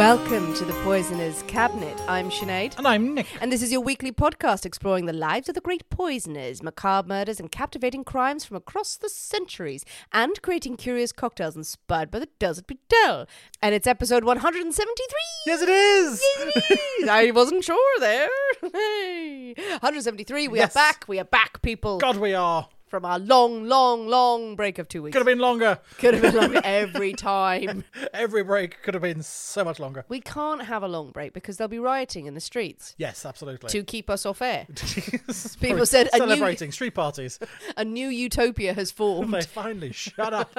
Welcome to the Poisoner's Cabinet. I'm Sinead. And I'm Nick. And this is your weekly podcast exploring the lives of the great poisoners, macabre murders, and captivating crimes from across the centuries, and creating curious cocktails inspired by the Does It Be And it's episode 173. Yes, it is. Yay! I wasn't sure there. 173. We Yes. are back. We are back, people. God, we are. From our long, long, long break of two weeks. Could have been longer. Could have been longer every time. Every break could have been so much longer. We can't have a long break because they'll be rioting in the streets Yes, absolutely. to keep us off air. People said a new- celebrating street parties. A new utopia has they formed. finally shut up.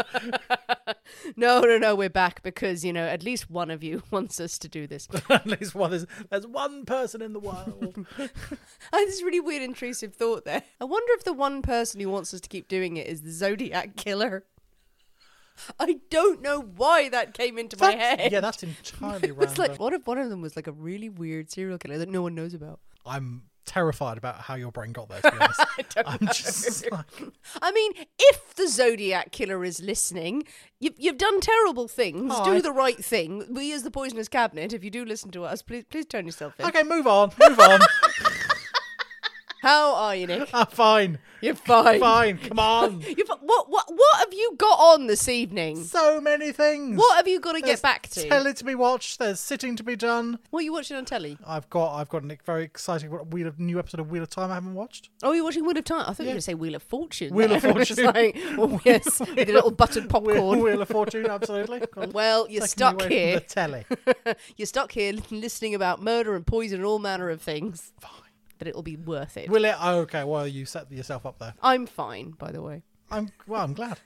No, no, no, we're back because, you know, at least one of you wants us to do this. At least one is. There's one person in the world. I had this really weird, intrusive thought there. I wonder if the one person who wants us to keep doing it is the Zodiac Killer. I don't know why that came into my head. Yeah, that's entirely right. It's random. like, what if one of them was like a really weird serial killer that no one knows about? I'm terrified about how your brain got there. To be honest, don't I'm just like, I mean, if the Zodiac Killer is listening, you've, you've done terrible things. Oh, do I- the right thing. We, as the Poisoners' Cabinet, if you do listen to us, please please turn yourself in. okay, move on, move on. How are you, Nick? I'm fine, You're fine. fine. Come on. You've, what what what have you got on this evening? So many things. What have you got to There's get back to? Telly to be watched. There's sitting to be done. what are you watching on telly? I've got I've got a very exciting Wheel of, new episode of Wheel of Time I haven't watched. Oh, you're watching Wheel of Time. I thought you were going to say Wheel of Fortune. Wheel of there. It's Fortune. like, oh, yes, with a little buttered popcorn. Wheel, Wheel of Fortune, absolutely. Well, you're taken stuck away from here. The telly. You're stuck here listening about murder and poison and all manner of things. Fine. But it'll be worth it. Will it? Oh, okay. Well, you set yourself up there. I'm fine, by the way. I'm well. I'm glad.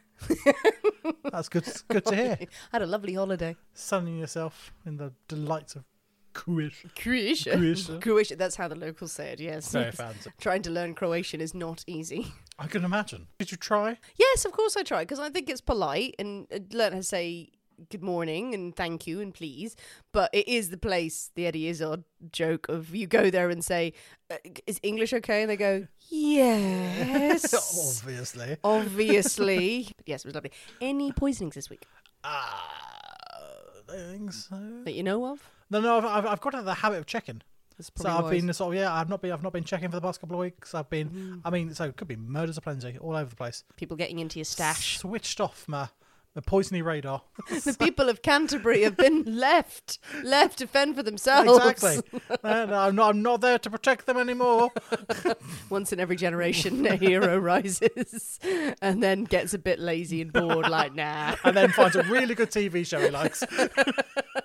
That's good. Good to hear. I had a lovely holiday. Sunning yourself in the delights of Croatia. Croatia. Croatia. Croatia. That's how the locals say it, yes. Very fancy. Trying to learn Croatian is not easy. I can imagine. Did you try? Yes, of course I tried because I think it's polite and uh, learn how to say good morning and thank you and please. But it is the place, the Eddie Izzard joke of you go there and say, uh, is English okay? And they go, yes. Obviously. Obviously. Yes, it was lovely. Any poisonings this week Uh, I think so. that you know of? No, no. I've, I've, I've got into the habit of checking. So I've wise. been sort of yeah. I've not been. I've not been checking for the past couple of weeks. I've been. I mean, so it could be murders aplenty all over the place. people getting into your stash. Switched off my my poisony radar. the people of Canterbury have been left, left to fend for themselves. exactly. and I'm not. I'm not there to protect them anymore. Once in every generation, a hero rises and then gets a bit lazy and bored, like, nah. and then finds a really good TV show he likes.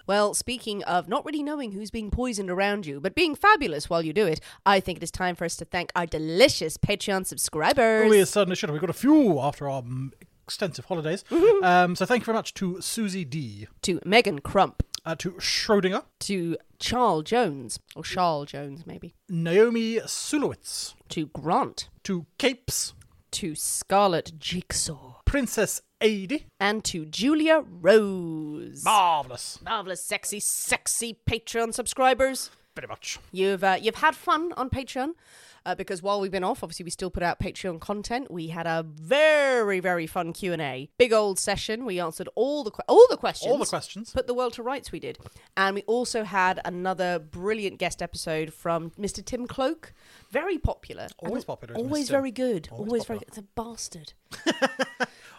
Well, speaking of not really knowing who's being poisoned around you, but being fabulous while you do it, I think it is time for us to thank our delicious Patreon subscribers. Oh, we certainly should. We've got a few after our extensive holidays. Mm-hmm. Um, so thank you very much to Susie D, To Megan Crump, uh, to Schrodinger, to Charles Jones, or Charles Jones, maybe, Naomi Sulowitz, to Grant, to Capes, to Scarlet Jigsaw, Princess Adi. and to Julia Rose. Marvelous. Marvelous, sexy, sexy Patreon subscribers. Very much. You've uh, you've had fun on Patreon. Uh, because while we've been off, obviously we still put out Patreon content. We had a very very fun Q and A, big old session. We answered all the que- all the questions, All the questions. put the world to rights. We did, and we also had another brilliant guest episode from Mr. Tim Cloak, very popular, Always popular, always Mr. Very good, Always always, very good. It's a bastard.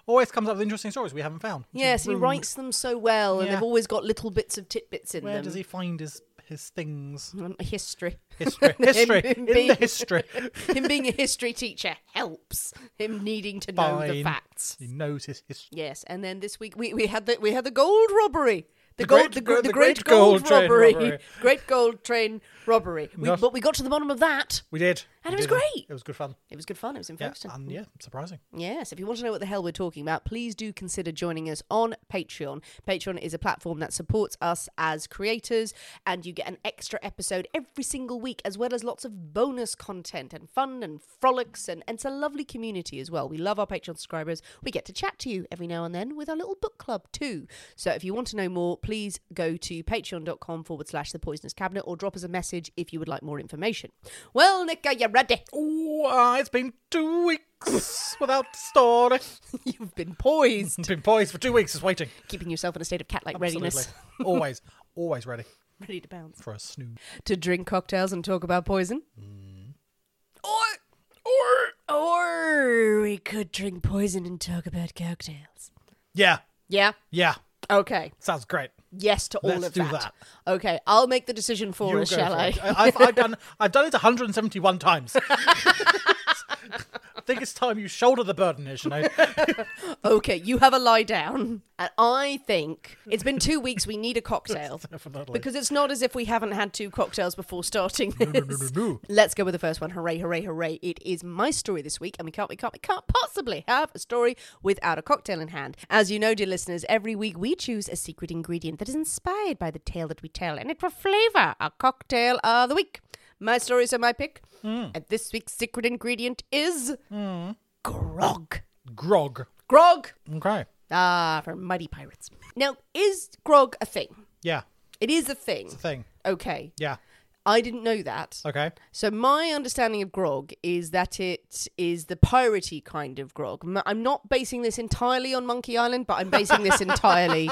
Always comes up with interesting stories we haven't found. Yes, he writes them so well, and Yeah. they've always got little bits of tidbits in Where them. does he find his his things? History. History. History. Him In the being- history. him being a history teacher helps him needing to know the facts. He knows his history. Yes, and then this week we, we had the we had the gold robbery. The, The gold, great- the, the the great great, gold, gold train robbery, robbery. great gold train robbery. We, Not- but we got to the bottom of that. We did. And it was great. It was good fun. It was good fun. It was in Yeah, Folkestone. and yeah, surprising. Yes, if you want to know what the hell we're talking about, please do consider joining us on Patreon. Patreon is a platform that supports us as creators, and you get an extra episode every single week, as well as lots of bonus content and fun and frolics. And, and it's a lovely community as well. We love our Patreon subscribers. We get to chat to you every now and then with our little book club, too. So if you want to know more, please go to patreon.com forward slash the poisoners cabinet or drop us a message if you would like more information. Well, Nick, are you ready? Oh, it's been two weeks without story. You've been poised. been poised for two weeks, just waiting. keeping yourself in a state of cat like readiness, always, always ready ready to bounce. for a snooze. To drink cocktails and talk about poison. Mm. Or, or, or we could drink poison and talk about cocktails. Yeah, Yeah? yeah, Okay. sounds great. Yes to all Let's of do that. that. Okay, I'll make the decision for You us, go shall for I? it. I- I've, I've done, I've done it 171 times. I think it's time you shoulder the burden, here, Sinead. Okay, you have a lie down. And I think it's been two weeks, we need a cocktail. Definitely. Because it's not as if we haven't had two cocktails before starting this. no, no, no. Let's go with the first one. Hooray, hooray, hooray. It is my story this week, and we can't, we can't, we can't possibly have a story without a cocktail in hand. As you know, dear listeners, every week we choose a secret ingredient that is inspired by the tale that we tell, and it will flavour our cocktail of the week. My stories are my pick, and this week's secret ingredient is grog. Grog. Grog! Okay. Ah, for mighty pirates. Now, is grog a thing? Yeah. It is a thing. Thing. Okay. Yeah. I didn't know that. Okay. So my understanding of grog is that it is the piratey kind of grog. I'm not basing this entirely on Monkey Island, but I'm basing this entirely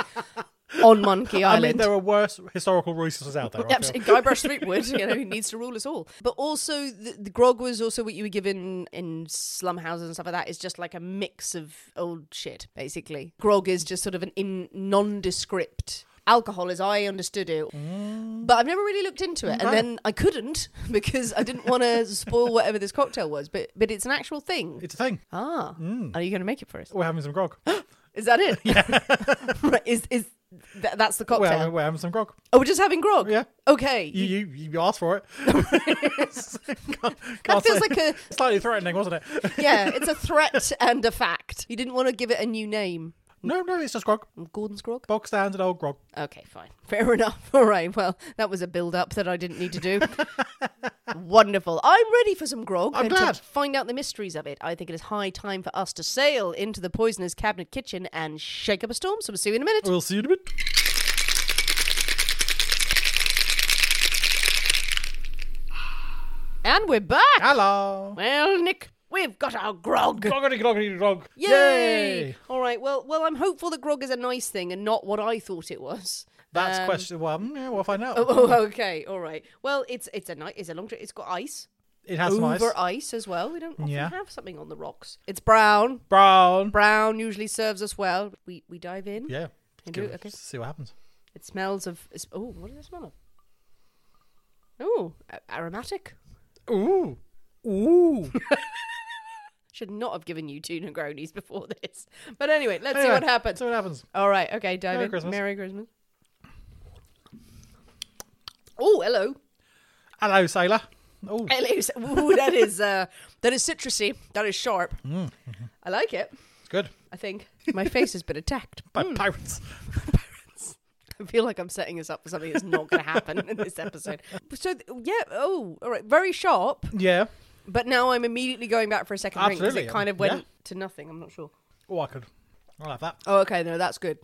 on Monkey I Island. mean, there are worse historical resources out there. I. Absolutely. Guybrush Threepwood, you know, he needs to rule us all. But also, the, the grog was also what you were given in slum houses and stuff like that. Is just like a mix of old shit, basically. Grog is just sort of an in nondescript alcohol, as I understood it. But I've never really looked into it, and then I couldn't because I didn't want to spoil whatever this cocktail was. But but it's an actual thing. It's a thing. Ah, are you going to make it for us? We're having some grog. Is that it? Yeah. right, is is th- that's the We're, cocktail? we're having some grog. oh, we're just having grog. Yeah. Okay. You, you, you asked for it. can't, that can't feels say- like a slightly threatening, wasn't it? yeah, it's a threat and a fact. You didn't want to give it a new name. no, no, it's just grog. Gordon's grog? Bog standard old grog. Okay, fine. Fair enough. All right. Well, that was a build up that I didn't need to do. Wonderful. I'm ready for some grog I'm and glad. to find out the mysteries of it. I think it is high time for us to sail into the poisoner's cabinet kitchen and shake up a storm. So we'll see you in a minute. We'll see you in a minute. And we're back. Hello. Well, Nick, we've got our grog. Groggity, groggity, grog. Yay! All right. Well, well, I'm hopeful that grog is a nice thing and not what I thought it was. That's Um, question. one. yeah, we'll find out. Oh, oh, okay. All right. Well, it's it's a night. it's a long drink. It's got ice. it has some over ice. ice as well. We don't often Yeah. have something on the rocks. It's brown. Brown. Brown usually serves us well. We we dive in. Yeah. Give- do? Okay. See what happens. It smells of. Oh, what does it smell of? Oh, aromatic. Ooh. Ooh. Should not have given you two Negronis before this. But anyway, let's see what happens. See what happens. All right. Okay, dive Merry in. Christmas. Merry Christmas. Oh, hello. Hello, sailor. Oh, Hello. Ooh, that is uh, that is citrusy. That is sharp. Mm, I like it. it's good. I think my face has been attacked. By pirates. I feel like I'm setting us up for something that's not going to happen in this episode. So th- yeah, oh, all right, very sharp. Yeah. But now I'm immediately going back for a second drink because it kind of went yeah. to nothing. I'm not sure. Oh, I could. I'll have that. Oh, okay, no, that's good.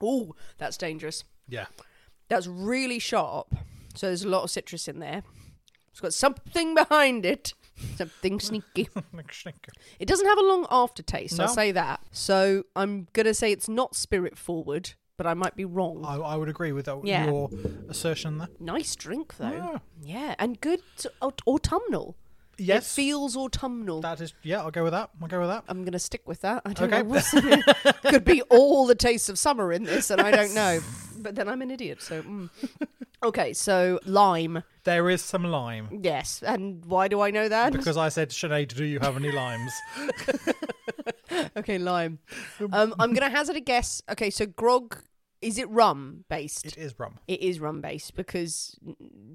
Oh, that's dangerous. Yeah. That's really sharp. So there's a lot of citrus in there. It's got something behind it. Something sneaky. It doesn't have a long aftertaste, I'll say that. So I'm going to say it's not spirit forward, but I might be wrong. I, I would agree with that, Yeah. your assertion there. nice drink, though. Yeah. Yeah, and good aut- autumnal. Yes, It feels autumnal. that is. Yeah, I'll go with that. I'll go with that. I'm going to stick with that. I don't Okay. know. What's in it. Could be all the tastes of summer in this, and I don't know. But then I'm an idiot, so. Mm. Okay, so lime. There is some lime Yes. And why do I know that? because I said, Sinead, do you have any limes? okay, lime. Um, I'm going to hazard a guess. Okay, so grog. Is it rum based? it is rum. It is rum based because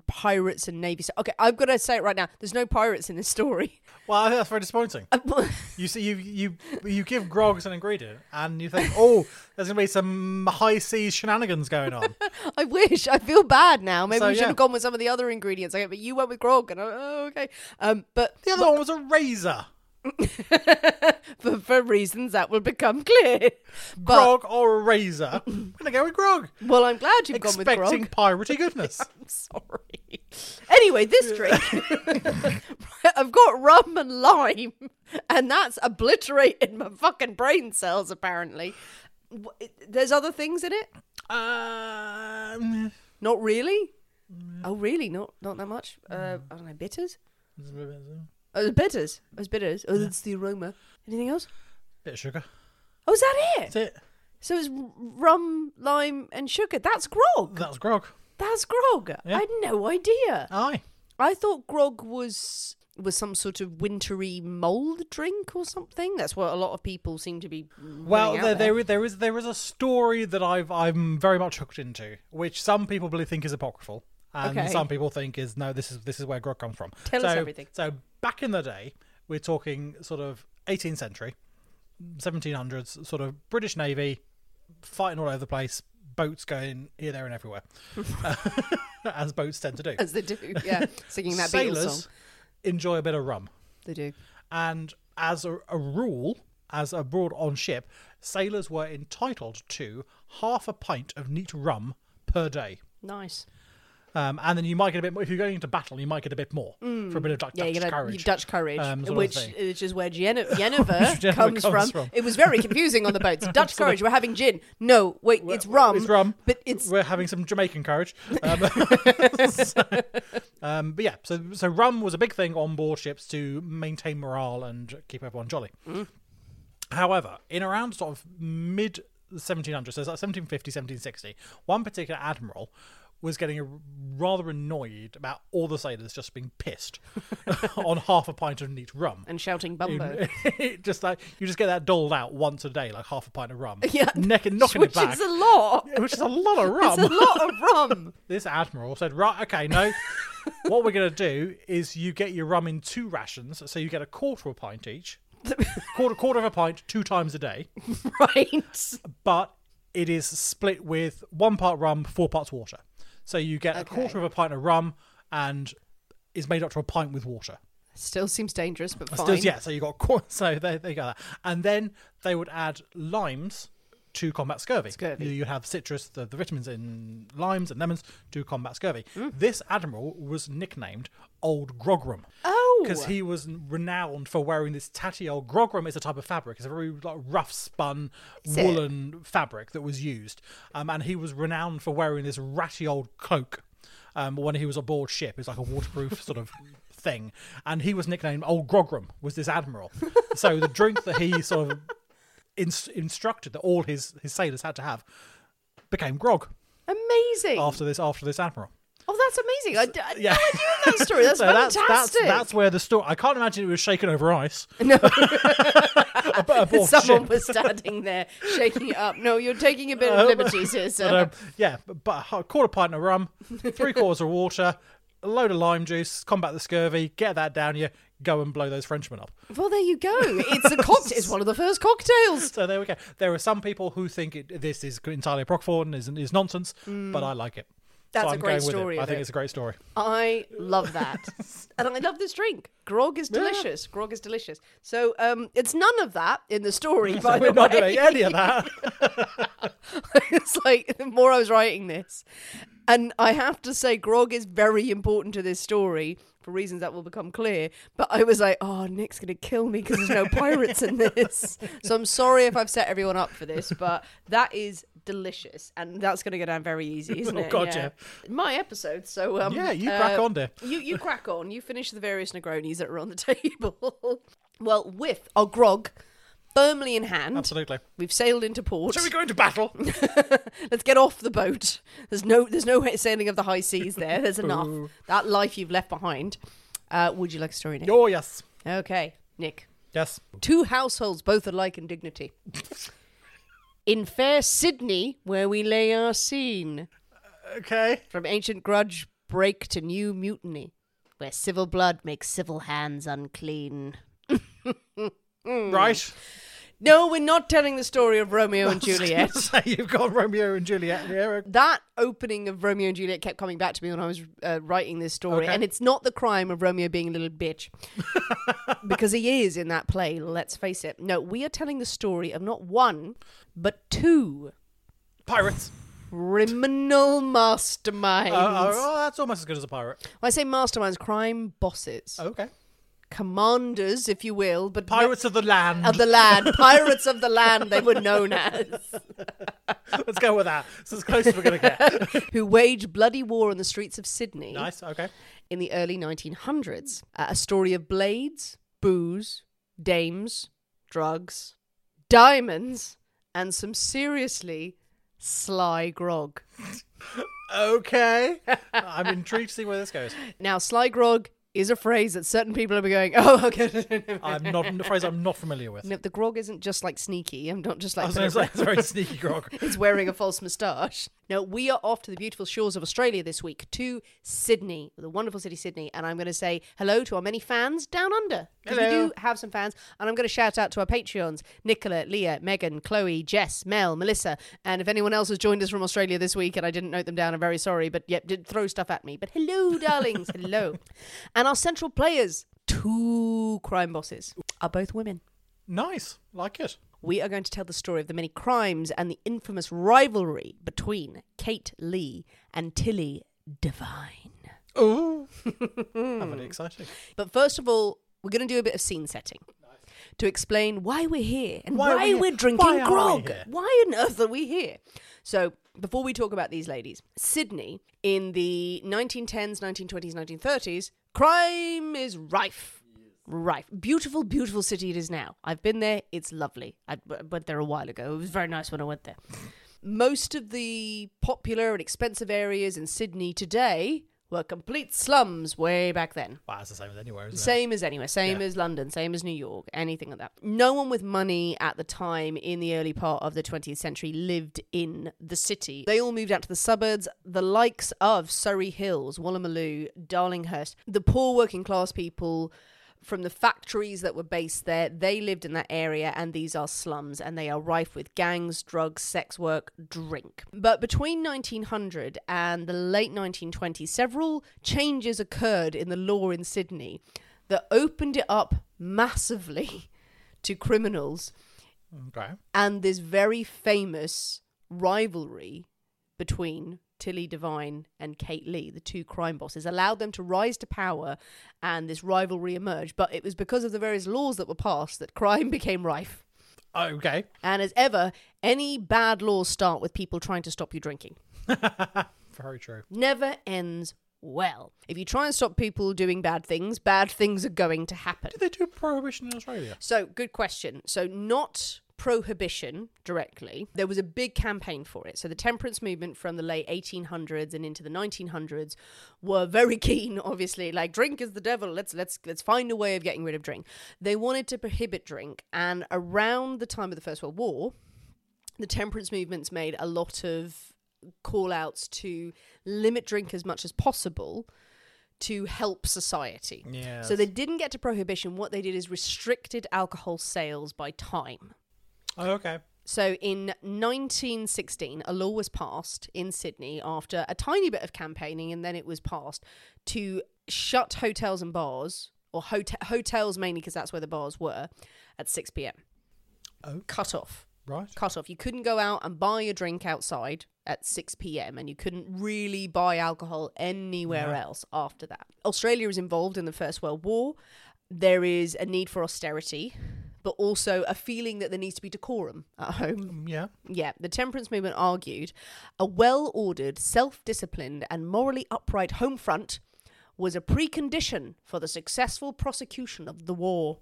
pirates and navy. Okay, I've got to say it right now. There's no pirates in this story. Well, I think that's very disappointing. You see, you you you give grog as an ingredient, and you think, oh, there's gonna be some high seas shenanigans going on. I wish. I feel bad now. Maybe So, we should yeah. have gone with some of the other ingredients. Okay, but you went with grog, and I, oh, okay. Um, but The other one was a razor, for, for reasons that will become clear. But grog or a razor. I'm gonna go with grog, well, I'm glad you've gone with expecting grog. piratey goodness. I'm sorry. Anyway, this drink, I've got rum and lime, and that's obliterated my fucking brain cells. Apparently, there's other things in it. um, Not really. Oh, really? Not not that much. Uh, I don't know. Bitters. Oh, bitters. Oh, it's bitters. Oh, that's the aroma. Anything else? bit of sugar. Oh, is that it? That's it. So it's rum, lime, and sugar. That's grog. That's grog. That's grog. Yeah. I had no idea. Aye. I thought grog was was some sort of wintry mold drink or something. That's what a lot of people seem to be. Well, there, there, is- there is there is a story that I've I'm very much hooked into, which some people believe think is apocryphal, and Okay. some people think is no. This is this is where grog comes from. Tell so, us everything. So back in the day, we're talking sort of 18th century, 1700s, sort of British Navy, fighting all over the place, boats going here, there, and everywhere, as boats tend to do. As they do, yeah, singing that Sailors song. enjoy a bit of rum. They do. And as a, a rule, as abroad on ship, sailors were entitled to half a pint of neat rum per day. Nice. Um, and then you might get a bit more if you're going into battle. You might get a bit more for a bit of Dutch, Mm. Yeah, Dutch get a courage. Dutch courage, um, which which is where Genevieve comes, comes from. from. It was very confusing on the boats. Dutch courage. We're having gin. No, wait, it's rum. It's rum, but it's We're having some Jamaican courage. Um, so, um, but yeah, so so rum was a big thing on board ships to maintain morale and keep everyone jolly. Mm. However, in around sort of mid 1700s, so it's like 1750, 1760, one particular admiral was getting rather annoyed about all the sailors just being pissed on half a pint of neat rum. and shouting bumbo. just like you just get that doled out once a day, like half a pint of rum. Yeah, Neck and knocking which it back. Which is a lot. which is a lot of rum. It's a lot of rum. This admiral said, "Right, okay, no. what we're going to do is you get your rum in two rations, so you get a quarter of a pint each, quarter quarter of a pint two times a day, right. but it is split with one part rum, four parts water. So you get a quarter of a pint of rum and is made up to a pint with water. Still seems dangerous, but fine. Still, yeah, so you got qu- so there, there you go. And then they would add limes to combat scurvy. Scurvy. You, you have citrus, the, the vitamins in limes and lemons to combat scurvy. Mm. This admiral was nicknamed Old Grogram. Oh, Because he was renowned for wearing this tatty old grogram is a type of fabric. It's a very like, rough spun woolen fabric that was used, um, and he was renowned for wearing this ratty old cloak. Um, when he was aboard ship, It's like a waterproof sort of thing, and he was nicknamed Old Grogram. Was this admiral? so the drink that he sort of ins- instructed that all his his sailors had to have became grog amazing. after this after this admiral. oh, that's amazing. I, I Yeah. no idea that story. That's So fantastic. that's that's where the story. I can't imagine it was shaken over ice. no, someone ship. was standing there shaking it up. No, you're taking a bit of Uh, liberties here, sir. But, um, yeah, but, but a quarter pint of rum, three quarters of water, a load of lime juice, combat the scurvy, get that down you, go and blow those Frenchmen up. well, there you go. It's a cocktail. It's one of the first cocktails. So there we go. There are some people who think it, this is entirely apocryphal and is, is nonsense, but mm. I like it. That's so a great going with it. story I think it. it's a great story. I love that. and I love this drink. Grog is delicious. Grog is delicious. So um, it's none of that in the story, by We're the not doing any of that. it's like the more I was writing this, And I have to say, grog is very important to this story for reasons that will become clear. But I was like, oh, Nick's going to kill me because there's no pirates in this. So I'm sorry if I've set everyone up for this, but that is delicious. And that's going to go down very easy, isn't Oh, it? God, yeah. My episode. So, um, Yeah, you crack uh, on, dear. You, you crack on. You finish the various Negronis that are on the table. well, with our grog firmly in hand. Absolutely. We've sailed into port. Shall we go into battle? Let's get off the boat. There's no there's no sailing of the high seas there. There's enough. That life you've left behind. Uh, would you like a story, Nick? oh, yes. Okay, Nick. Yes. Two households, both alike in dignity. In fair Sydney, where we lay our scene, Okay. from ancient grudge break to new mutiny, where civil blood makes civil hands unclean. Right. No, we're not telling the story of Romeo and Juliet. Say you've got Romeo and Juliet here. that opening of Romeo and Juliet kept coming back to me when I was uh, writing this story, Okay. and it's not the crime of Romeo being a little bitch, because he is in that play. Let's face it. No, we are telling the story of not one, but two Pirates. criminal masterminds. Oh, oh, oh, that's almost as good as a pirate. When I say masterminds, crime bosses, Okay. Commanders, if you will, but no- Pirates of the land. of the land, pirates of the land, they were known as. Let's go with that. It's as close as we're going to get. who waged bloody war on the streets of Sydney nice. Okay. in the early 1900s. Uh, a story of blades, booze, dames, drugs, diamonds, and some seriously sly grog. Okay. I'm intrigued to see where this goes. Now, sly grog is a phrase that certain people will be going, oh, okay. I'm not a phrase I'm not familiar with. no, the grog isn't just like sneaky. I'm not just I like. was going to say it's very sneaky grog. is wearing a false moustache. No, we are off to the beautiful shores of Australia this week to Sydney, the wonderful city Sydney, and I'm going to say hello to our many fans down under. 'Cause we do have some fans, and I'm going to shout out to our Patreons: Nicola, Leah, Megan, Chloe, Jess, Mel, Melissa, and if anyone else has joined us from Australia this week and I didn't note them down, I'm very sorry, but yep, did throw stuff at me. But hello, darlings, hello, and our central players, two crime bosses, are both women. Nice. Like it. We are going to tell the story of the many crimes and the infamous rivalry between Kate Leigh and Tilly Devine. Oh. How very exciting. But first of all, we're going to do a bit of scene setting to explain why we're here and Why why, we we're drinking Why are we grog. Why on earth are we here? So, before we talk about these ladies, Sydney in the 1910s, 1920s, 1930s, crime is rife. Rife. Beautiful, beautiful city it is now. I've been there. It's lovely. I went there a while ago. It was very nice when I went there. Most of the popular and expensive areas in Sydney today were complete slums way back then. Well, it's the same as anywhere, isn't it? Same as anywhere, same Yeah. as London, same as New York, anything like that. No one with money at the time in the early part of the 20th century lived in the city. They all moved out to the suburbs, the likes of Surry Hills, Woolloomooloo, Darlinghurst. The poor working class people from the factories that were based there, they lived in that area, and these are slums, and they are rife with gangs, drugs, sex work, drink. But between 1900 and the late 1920s, several changes occurred in the law in Sydney that opened it up massively to criminals Okay. and this very famous rivalry between Tilly Devine and Kate Leigh, the two crime bosses, allowed them to rise to power and this rivalry emerged. But it was because of the various laws that were passed that crime became rife. Okay. And as ever, any bad laws start with people trying to stop you drinking. Very true. Never ends well. If you try and stop people doing bad things, bad things are going to happen. Did they do prohibition in Australia? So, good question. So, not prohibition directly. There was a big campaign for it. So, the temperance movement from the late 1800s and into the 1900s were very keen. Obviously, like drink is the devil. Let's let's let's find a way of getting rid of drink. They wanted to prohibit drink, and around the time of the First World War, the temperance movements made a lot of call outs to limit drink as much as possible to help society. Yeah. So they didn't get to prohibition. What they did is restricted alcohol sales by time. Oh, okay. So in 1916, a law was passed in Sydney after a tiny bit of campaigning, and then it was passed to shut hotels and bars, or hot- hotels mainly because that's where the bars were, at 6 p.m. Oh. Cut off. Right. cut off. You couldn't go out and buy a drink outside at 6 p.m. and you couldn't really buy alcohol anywhere else after that. Australia is involved in the First World War. There is a need for austerity, but also a feeling that there needs to be decorum at home. Um, yeah. Yeah, the temperance movement argued a well ordered, self disciplined, and morally upright home front was a precondition for the successful prosecution of the war.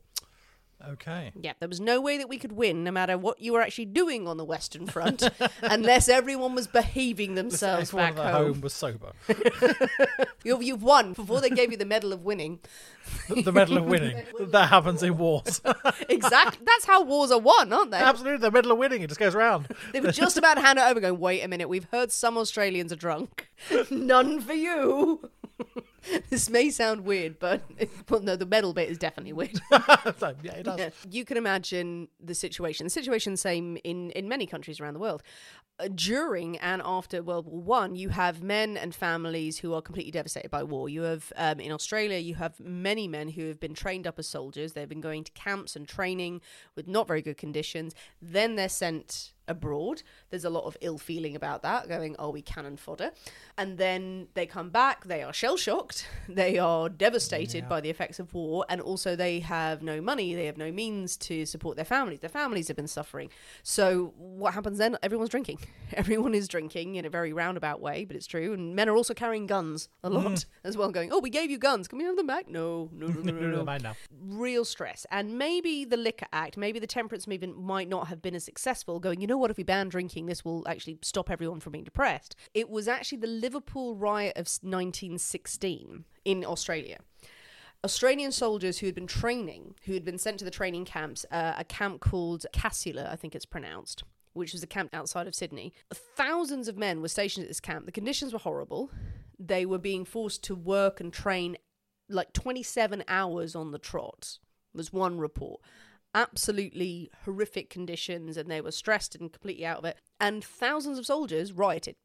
Okay. Yeah, there was no way that we could win, no matter what you were actually doing on the Western Front, unless everyone was behaving themselves back home. home was sober. You've, you've won before they gave you the Medal of Winning. the, the medal of winning. that happens in wars. Exactly. That's how wars are won, aren't they? Absolutely, the medal of winning. It just goes round. They were just about to hand it over, going, wait a minute, we've heard some Australians are drunk. None for you. this may sound weird, but well, no, the medal bit is definitely weird. so, yeah, it does. Yeah. You can imagine the situation. The situation the same in in many countries around the world. Uh, during and after World War One, you have men and families who are completely devastated by war. You have um, in Australia, you have many men who have been trained up as soldiers. They've been going to camps and training with not very good conditions. Then they're sent abroad. There's a lot of ill feeling about that, going, "Oh, we cannon fodder," and then they come back. They are shell shocked. They are devastated by the effects of war, and also they have no money. They have no means to support their families. Their families have been suffering. So what happens then? Everyone's drinking. Everyone is drinking in a very roundabout way, but it's true. And men are also carrying guns a mm. lot as well, going, "Oh, we gave you guns. Can we have them back?" No, no, no, no, no. No, no real stress. And maybe the Liquor Act, maybe the temperance movement might not have been as successful, going, you know what, if we ban drinking, this will actually stop everyone from being depressed. It was actually the Liverpool riot of 1916 in Australia. Australian soldiers who had been training, who had been sent to the training camps, uh, a camp called Casula, I think it's pronounced, which was a camp outside of Sydney. Thousands of men were stationed at this camp. The conditions were horrible. They were being forced to work and train like 27 hours on the trot, was one report. Absolutely horrific conditions, and they were stressed and completely out of it. And thousands of soldiers rioted.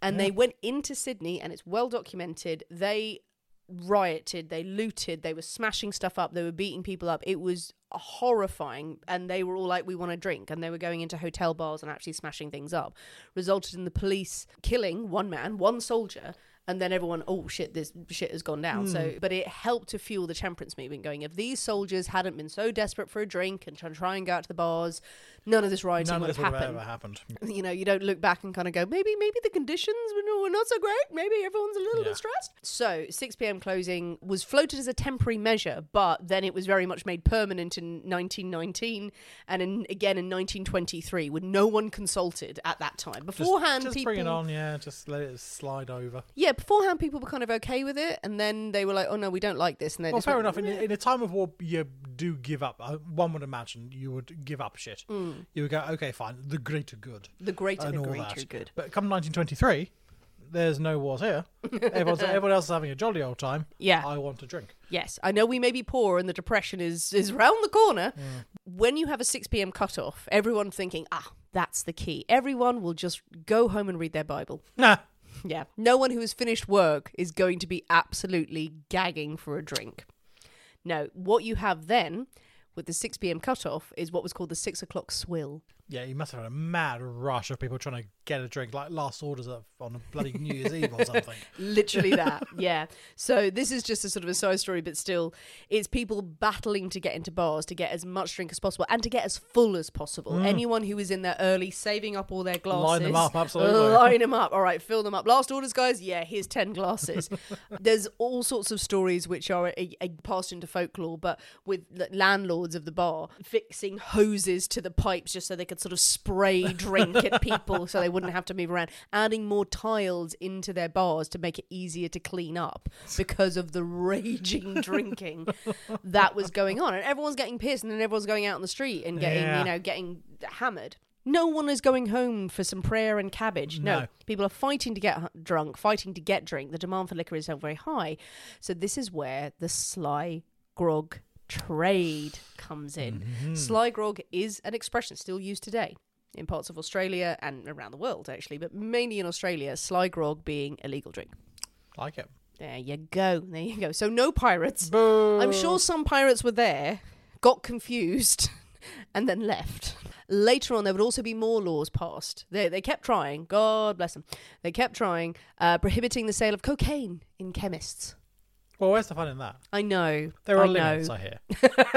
And they went into Sydney, and it's well documented. They rioted, they looted, they were smashing stuff up, they were beating people up. It was horrifying. And they were all like, we want to drink. And they were going into hotel bars and actually smashing things up. Resulted in the police killing one man, one soldier. And then everyone, oh shit, this shit has gone down. So, hmm. but it helped to fuel the temperance movement. Going, if these soldiers hadn't been so desperate for a drink and trying to try and go out to the bars, none of this rioting None of would this have would have happened ever happened. you know, you don't look back and kind of go, maybe, maybe the conditions were not, were not so great. Maybe everyone's a little Yeah. bit stressed. So, 6 p.m. closing was floated as a temporary measure, but then it was very much made permanent in 1919 and in, again in 1923, when no one consulted at that time. Just, Beforehand, just people, bring it on, yeah. Just let it slide over. yeah, beforehand people were kind of okay with it, and then they were like, oh no, we don't like this, and then Well, just fair went, enough. In, in a time of war, you do give up. Uh, One would imagine you would give up shit. You would go, okay, fine, the greater good. the greater the greater that. good. But come 1923, there's no wars here. Everyone's, everyone else is having a jolly old time. Yeah. I want to drink. Yes, I know we may be poor and the depression is is round the corner. When you have a 6 p.m. cutoff, everyone thinking, ah, that's the key. Everyone will just go home and read their Bible. Nah. Yeah. No one who has finished work is going to be absolutely gagging for a drink. No, what you have then with the 6 p.m. cutoff is what was called the 6 o'clock swill. Yeah, you must have had a mad rush of people trying to get a drink, like last orders of, on a bloody New Year's Eve or something. Literally that, yeah. So this is just a sort of a side story, but still, it's people battling to get into bars to get as much drink as possible and to get as full as possible. Anyone who is in there early, saving up all their glasses, Mm. Line them up, absolutely. line them up. All right, fill them up. Last orders, guys. Yeah, here's ten glasses. There's all sorts of stories which are a, a, passed into folklore, but with landlords of the bar fixing hoses to the pipes just so they could sort of spray drink at people so they wouldn't have to move around, adding more tiles into their bars to make it easier to clean up because of the raging drinking that was going on. And everyone's getting pissed and then everyone's going out on the street and getting, Yeah. you know, getting hammered. No one is going home for some prayer and cabbage. No. No. People are fighting to get drunk, fighting to get drink. The demand for liquor is very high. So this is where the sly grog trade comes in. Mm-hmm. Sly grog is an expression still used today in parts of Australia and around the world, actually, but mainly in Australia, sly grog being a legal drink. Like it. There you go. There you go. So no pirates. Boo. I'm sure some pirates were there, got confused, and then left. Later on, there would also be more laws passed. They, they kept trying. God bless them. They kept trying, uh, prohibiting the sale of cocaine in chemists. Well, where's the fun in that? I know. There are I limits, know. I hear.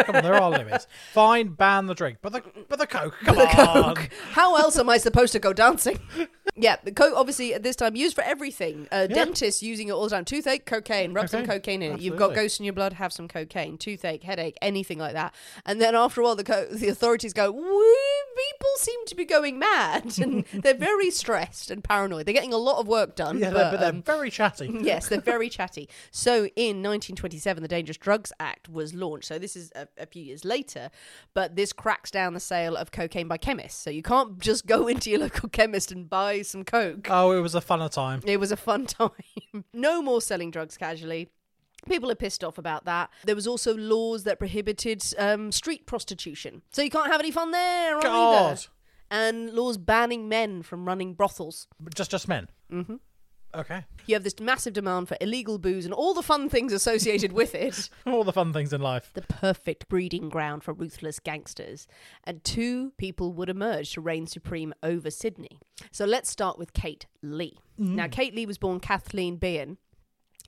Come on, there are limits. Fine, ban the drink, but the but the coke. Come the on. coke. How else am I supposed to go dancing? yeah, the coke obviously at this time used for everything. Uh, Dentists using it all the time. Toothache, cocaine. Rub some Cocaine. in it. You've got ghosts in your blood. Have some cocaine. Toothache, headache, anything like that. And then after a while, the co- the authorities go, people seem to be going mad, and they're very stressed and paranoid. They're getting a lot of work done. Yeah, but, they're, but they're um, very chatty. yes, they're very chatty. So in 1927, the Dangerous Drugs Act was launched. So this is a, a few years later, but this cracks down the sale of cocaine by chemists. So you can't just go into your local chemist and buy some coke. Oh, it was a funner time. It was a fun time. no more selling drugs casually. People are pissed off about that. There was also laws that prohibited um, street prostitution. So you can't have any fun there either. And laws banning men from running brothels. Just just men. Mm-hmm. Okay. You have this massive demand for illegal booze and all the fun things associated with it. All the fun things in life. the perfect breeding ground for ruthless gangsters. And two people would emerge to reign supreme over Sydney. So let's start with Kate Leigh. Now, mm. Kate Leigh was born Kathleen Beahan.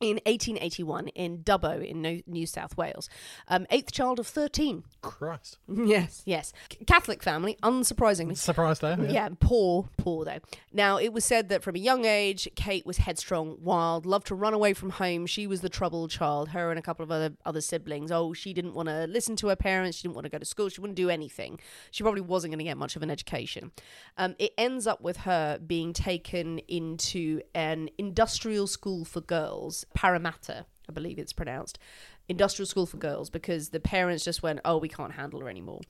In 1881 in Dubbo in New South Wales. Um, eighth child of 13. Christ. Yes, yes. C- Catholic family, unsurprisingly. Surprised there. Yeah. poor, poor though. Now, it was said that from a young age, Kate was headstrong, wild, loved to run away from home. She was the troubled child. Her and a couple of other other siblings. Oh, she didn't want to listen to her parents. She didn't want to go to school. She wouldn't do anything. She probably wasn't going to get much of an education. Um, it ends up with her being taken into an industrial school for girls, Parramatta, I believe it's pronounced, industrial school for girls, because the parents just went, oh, we can't handle her anymore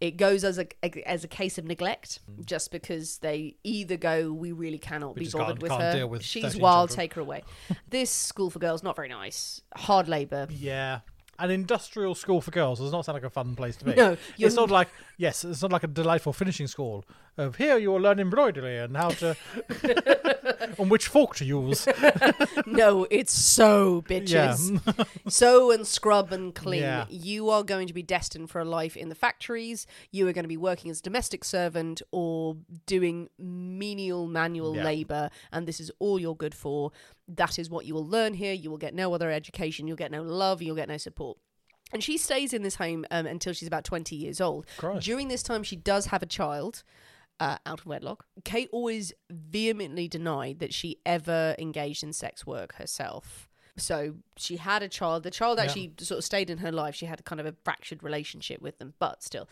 it goes as a as a case of neglect, just because they either go, we really cannot be bothered with her. with She's wild, children." take her away. this school for girls not very nice, hard labour. Yeah. An industrial school for girls does not sound like a fun place to be. No, it's not like yes, it's not like a delightful finishing school. Of here you will learn embroidery and how to on which fork to use. no, it's so Yeah. bitches. sew and scrub and clean. Yeah. You are going to be destined for a life in the factories. You are going to be working as a domestic servant or doing menial manual Yeah. labour, and this is all you're good for. That is what you will learn here. You will get no other education. You'll get no love. You'll get no support. And she stays in this home um, until she's about 20 years old. Christ. During this time, she does have a child uh, out of wedlock. Kate always vehemently denied that she ever engaged in sex work herself. So she had a child. The child Yeah. actually sort of stayed in her life. She had kind of a fractured relationship with them, but still.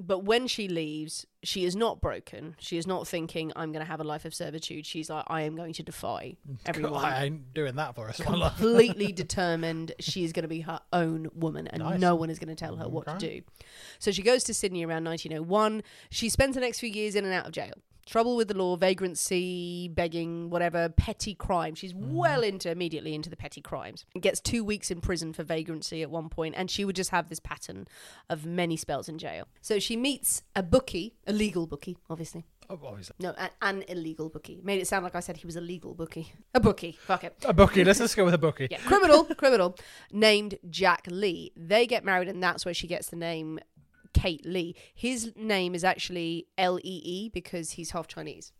But when she leaves, she is not broken. She is not thinking, I'm going to have a life of servitude. She's like, I am going to defy mm, everyone I ain't doing that for us. completely determined she is going to be her own woman and Nice. no one is going to tell her what to do. So she goes to Sydney around 1901. She spends the next few years in and out of jail. Trouble with the law, vagrancy, begging, whatever, petty crime. She's Mm-hmm. well into immediately into the petty crimes. Gets two weeks in prison for vagrancy at one point, and she would just have this pattern of many spells in jail. So she meets a bookie, a legal bookie, obviously. Oh, obviously. No, an, an illegal bookie. Made it sound like I said he was a legal bookie. A bookie. Fuck it. A bookie. Let's just go with a bookie. Yeah, criminal, criminal, named Jack Lee. They get married, and that's where she gets the name Kate Leigh. His name is actually L E E because he's half Chinese,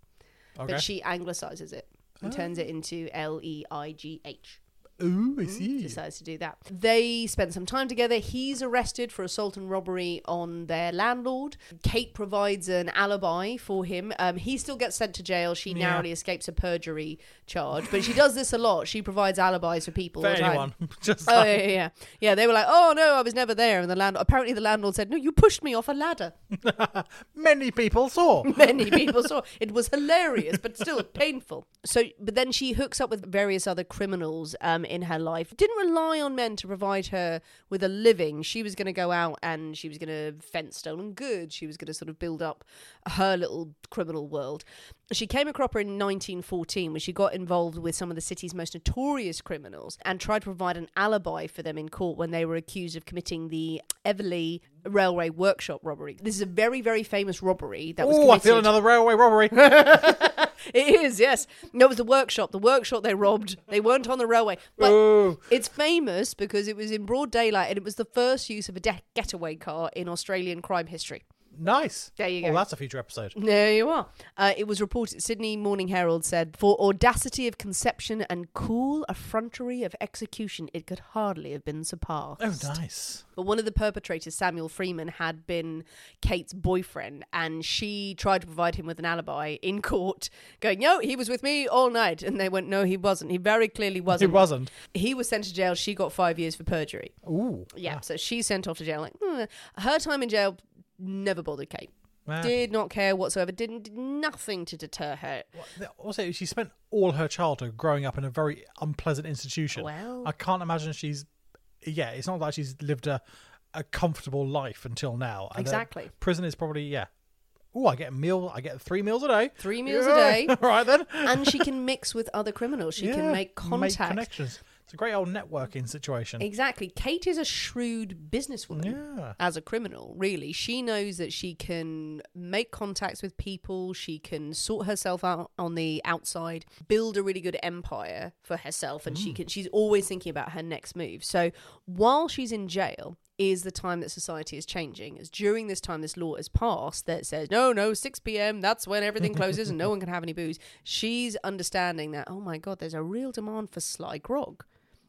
Okay. but she anglicizes it and turns it oh. into L E I G H. Ooh, I see. Decides to do that. They spend some time together. He's arrested for assault and robbery on their landlord. Kate provides an alibi for him. Um, he still gets sent to jail. She Yeah. narrowly escapes a perjury charge, but she does this a lot. She provides alibis for people. For all the time. anyone. Just Oh like, yeah, yeah, yeah. Yeah, they were like, "Oh no, I was never there." And the landlord apparently the landlord said, "No, you pushed me off a ladder." many people saw. Many people saw it was hilarious, but still painful. So, but then she hooks up with various other criminals um, in her life. Didn't rely on men to provide her with a living. She was going to go out and she was going to fence stolen goods. She was going to sort of build up her little criminal world. She came a cropper in 1914 when she got involved with some of the city's most notorious criminals and tried to provide an alibi for them in court when they were accused of committing the Eveleigh Railway Workshop robbery. This is a very, very famous robbery that was Oh, I feel another railway robbery. It is, yes. No, it was the workshop. The workshop they robbed. They weren't on the railway. But it's famous because it was in broad daylight and it was the first use of a de- getaway car in Australian crime history. Nice. There you go. that's a future episode. There you are. Uh, it was reported. Sydney Morning Herald said, "For audacity of conception and cool effrontery of execution, it could hardly have been surpassed." Oh, nice. But one of the perpetrators, Samuel Freeman, had been Kate's boyfriend, and she tried to provide him with an alibi in court, going, "No, he was with me all night," and they went, "No, he wasn't. He very clearly wasn't. He wasn't. He was sent to jail. She got five years for perjury. Ooh. Yeah, so she's sent off to jail. Like "Hmm." her time in jail never bothered Kate. Did not care whatsoever. Didn't did nothing to deter her. Also, she spent all her childhood growing up in a very unpleasant institution. Well- I can't imagine she's. Yeah, it's not like she's lived a, a comfortable life until now. And, uh, Exactly. prison is probably yeah. Oh, I get a meal. I get three meals a day. Three meals a day. All right then. and she can mix with other criminals. She can Yeah, make contact. connections. It's a great old networking situation. Exactly. Kate is a shrewd businesswoman. Yeah. As a criminal, really. She knows that she can make contacts with people, she can sort herself out on the outside, build a really good empire for herself, and Mm. she can she's always thinking about her next move. So while she's in jail, is the time that society is changing. It's during this time this law is passed that says, no, no, 6 p.m., that's when everything closes and no one can have any booze. She's understanding that, oh my God, there's a real demand for sly grog.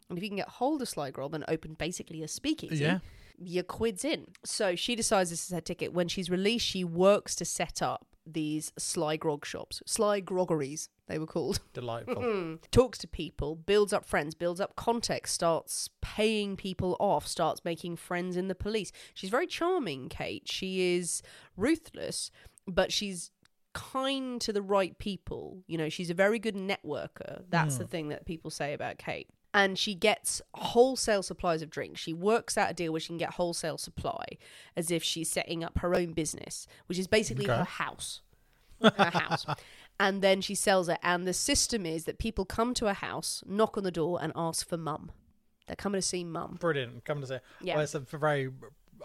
And if you can get hold of Sly Grog and open basically a speakeasy, Yeah. your quid's in. So she decides this is her ticket. When she's released, she works to set up these Sly Grog shops, Sly Groggeries, they were called. Delightful. Hmm. Talks to people, builds up friends, builds up context, starts paying people off, starts making friends in the police. She's very charming, Kate. She is ruthless, but she's kind to the right people. You know, she's a very good networker. That's the hmm. thing that people say about Kate. And she gets wholesale supplies of drinks. She works out a deal where she can get wholesale supply as if she's setting up her own business, which is basically Okay. her house. Her house. And then she sells it. And the system is that people come to her house, knock on the door, and ask for mum. They're coming to see mum. Brilliant. Coming to see. Yeah. Well, it's a very.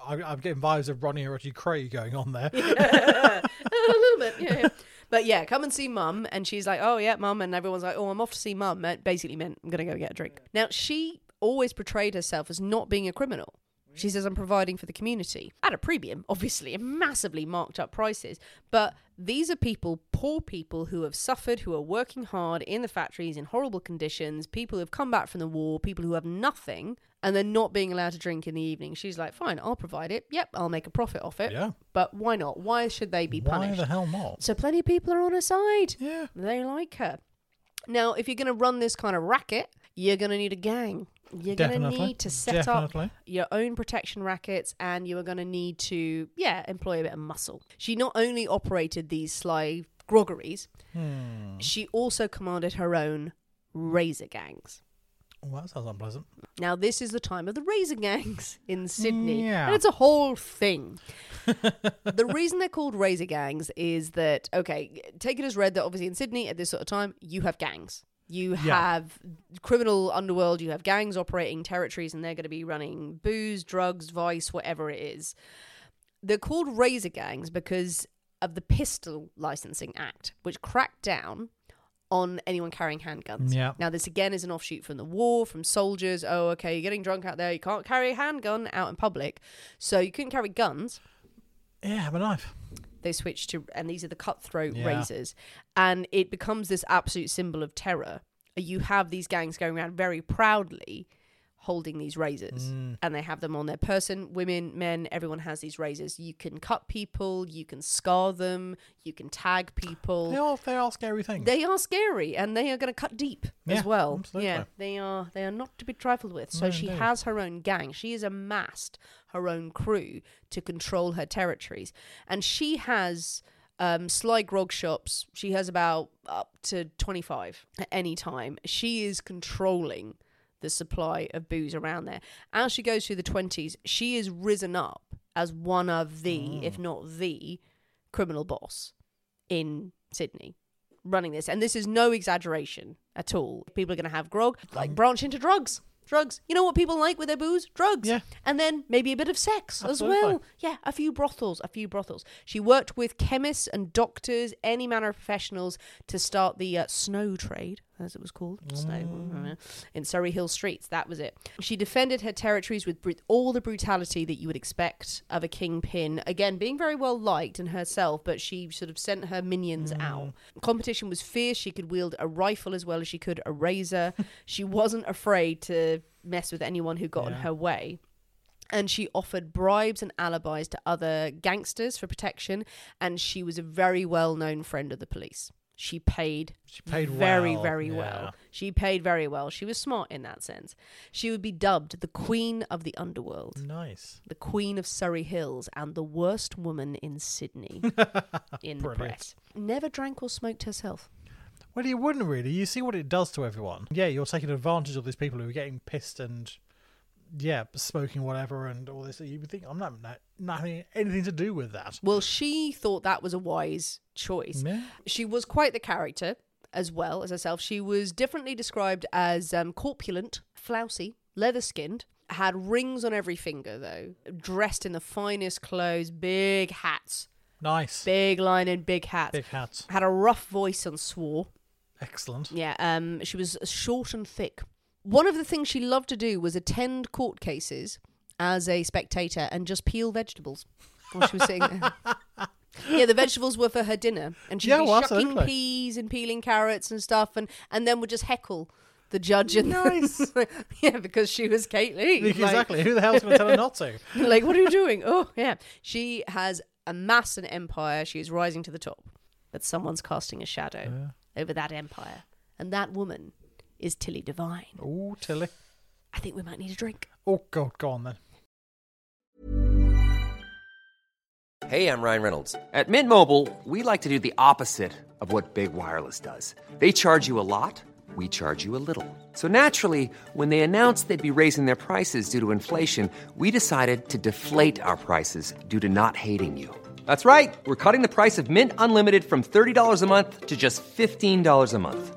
I, I'm getting vibes of Ronnie Hiroti Kray going on there. Yeah. a little bit, yeah, yeah. But yeah, come and see mum. And she's like, oh, yeah, mum. And everyone's like, oh, I'm off to see mum. Basically meant I'm going to go get a drink. Now, she always portrayed herself as not being a criminal. She says, I'm providing for the community at a premium, obviously, and massively marked up prices. But these are people, poor people who have suffered, who are working hard in the factories in horrible conditions, people who have come back from the war, people who have nothing, and they're not being allowed to drink in the evening. She's like, fine, I'll provide it. Yep, I'll make a profit off it. Yeah. But why not? Why should they be punished? Why the hell not? So plenty of people are on her side. Yeah. They like her. Now, if you're going to run this kind of racket, you're going to need a gang. You're going to need to set Definitely. up your own protection rackets and you are going to need to, yeah, employ a bit of muscle. She not only operated these sly groggeries, Hmm. she also commanded her own razor gangs. Well, that sounds unpleasant. Now, this is the time of the razor gangs in Sydney. Yeah. And it's a whole thing. the reason they're called razor gangs is that, okay, take it as read that obviously in Sydney at this sort of time, you have gangs. You Yeah. have criminal underworld, you have gangs operating territories, and they're going to be running booze, drugs, vice, whatever it is. They're called razor gangs because of the Pistol Licensing Act, which cracked down on anyone carrying handguns. Yeah. Now, this again is an offshoot from the war, from soldiers. Oh, okay, you're getting drunk out there. You can't carry a handgun out in public. So you couldn't carry guns. Yeah, have a knife. They switched to, and these are the cutthroat Yeah. razors. And it becomes this absolute symbol of terror. You have these gangs going around very proudly holding these razors Mm. and they have them on their person women men everyone has these razors you can cut people you can scar them you can tag people They are, they are scary things. they are scary and they are going to cut deep Yeah, as well. absolutely. Yeah, they are they are not to be trifled with. So No, she has her own gang. She has amassed her own crew to control her territories. And she has um, sly grog shops. She has about up to 25 at any time. She is controlling the supply of booze around there. As she goes through the 20s, she is risen up as one of the, if not the, criminal boss in Sydney running this. And this is no exaggeration at all. People are going to have grog, like branch into drugs. Drugs. You know what people like with their booze? Drugs. Yeah. And then maybe a bit of sex Absolutely. as well. Yeah, a few brothels, a few brothels. She worked with chemists and doctors, any manner of professionals to start the uh, snow trade. As it was called. So, mm. in Surry Hill Streets, that was it. She defended her territories with bru- all the brutality that you would expect of a kingpin. Again, being very well liked in herself, but she sort of sent her minions mm. out. Competition was fierce. She could wield a rifle as well as she could a razor. she wasn't afraid to mess with anyone who got in her way and she offered bribes and alibis to other gangsters for protection and she was a very well known friend of the police she paid She paid very well, very yeah. well she paid very well she was smart in that sense she would be dubbed the queen of the underworld Nice. the queen of surry hills and the worst woman in sydney in the press never drank or smoked herself Well, you wouldn't really. You see what it does to everyone. Yeah, you're taking advantage of these people who are getting pissed and, yeah, smoking whatever and all this. You would think I'm not, not, not having anything to do with that. well she thought that was a wise choice Yeah. She was quite the character as well as herself. She was differently described as um, corpulent, flousy, leather skinned, had rings on every finger though, dressed in the finest clothes, big hats, Nice. big lining, big hats. Big hats. Had a rough voice and swore. Excellent. Yeah, um, she was short and thick. One of the things she loved to do was attend court cases as a spectator and just peel vegetables while she was sitting there. yeah, the vegetables were for her dinner, and she'd Yeah, be well, shucking absolutely. peas and peeling carrots and stuff, and and then would just heckle the judge and Nice. yeah, because she was Kate Leigh. Like- Exactly. Who the hell's going to tell her not to? like, what are you doing? Oh, yeah. She has amassed an empire. She is rising to the top. But someone's casting a shadow over that empire. And that woman is Tilly Devine. Oh, Tilly. I think we might need a drink. Oh, God, go on then. Hey, I'm Ryan Reynolds. At Mint Mobile, we like to do the opposite of what Big Wireless does. They charge you a lot, we charge you a little. So naturally, when they announced they'd be raising their prices due to inflation, we decided to deflate our prices due to not hating you. That's right. We're cutting the price of Mint Unlimited from $30 a month to just $15 a month.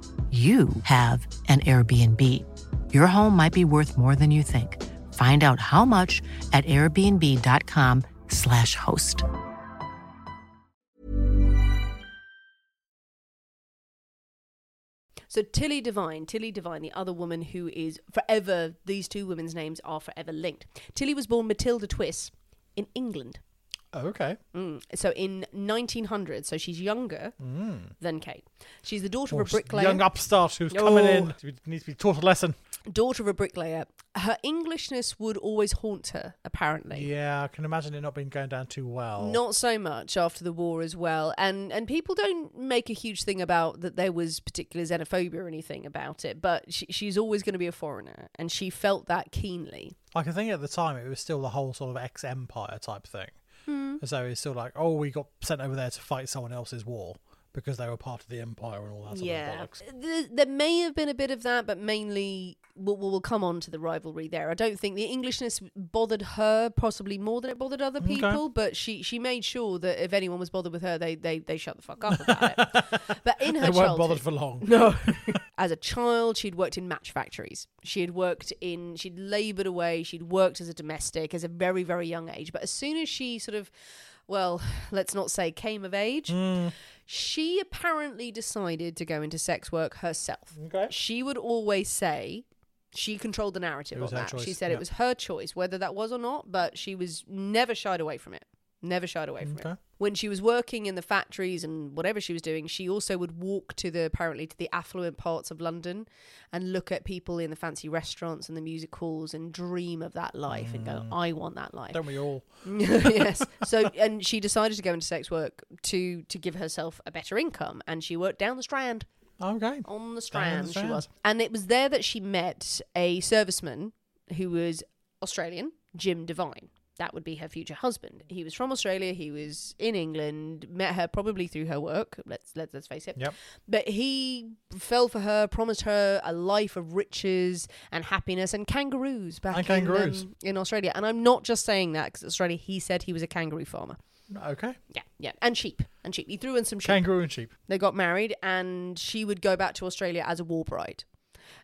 you have an Airbnb. Your home might be worth more than you think. Find out how much at airbnb.com/slash host. So Tilly Devine, Tilly Devine, the other woman who is forever, these two women's names are forever linked. Tilly was born Matilda Twiss in England. Oh, okay. Mm. So in 1900, so she's younger than Kate. She's the daughter Oh, of a bricklayer. young upstart who's coming Oh. in. She needs to be taught a lesson. daughter of a bricklayer. Her Englishness would always haunt her, apparently. Yeah, I can imagine it not being going down too well. Not so much after the war as well, and and people don't make a huge thing about that there was particular xenophobia or anything about it. But she, she's always going to be a foreigner, and she felt that keenly. Like I think at the time it was still the whole sort of ex-empire type thing. So it's still like, oh, we got sent over there to fight someone else's war, because they were part of the empire and all that sort yeah, of bollocks. Th- there may have been a bit of that, but mainly we'll, we'll come on to the rivalry there. I don't think the Englishness bothered her possibly more than it bothered other people, but she she made sure that if anyone was bothered with her, they they, they shut the fuck up about it. But in her They weren't bothered for long. no. As a child, she'd worked in match factories. She had worked in, she'd laboured away, she'd worked as a domestic as a very, very young age. But as soon as she sort of, well, let's not say came of age, Hmm. she apparently decided to go into sex work herself. Okay. She would always say, she controlled the narrative It on that. She said yeah. it was her choice, whether that was or not, but she was never shied away from it. Never shied away from it Okay. When she was working in the factories and whatever she was doing, she also would walk to the apparently to the affluent parts of London and look at people in the fancy restaurants and the music halls and dream of that life and go, mm. I want that life. Don't we all? yes. So and she decided to go into sex work to to give herself a better income and she worked down the strand Okay. on the strand, the she Strand. was. And it was there that she met a serviceman who was Australian, Jim Devine. That would be her future husband. He was from Australia. He was in England. Met her probably through her work. Let's let's let's face it. Yep. But he fell for her, promised her a life of riches and happiness and kangaroos back And kangaroos. In, um, in Australia. And I'm not just saying that because Australia. He said he was a kangaroo farmer. Okay. Yeah, yeah, and sheep and sheep. He threw in some sheep. Kangaroo and sheep. They got married, and she would go back to Australia as a war bride.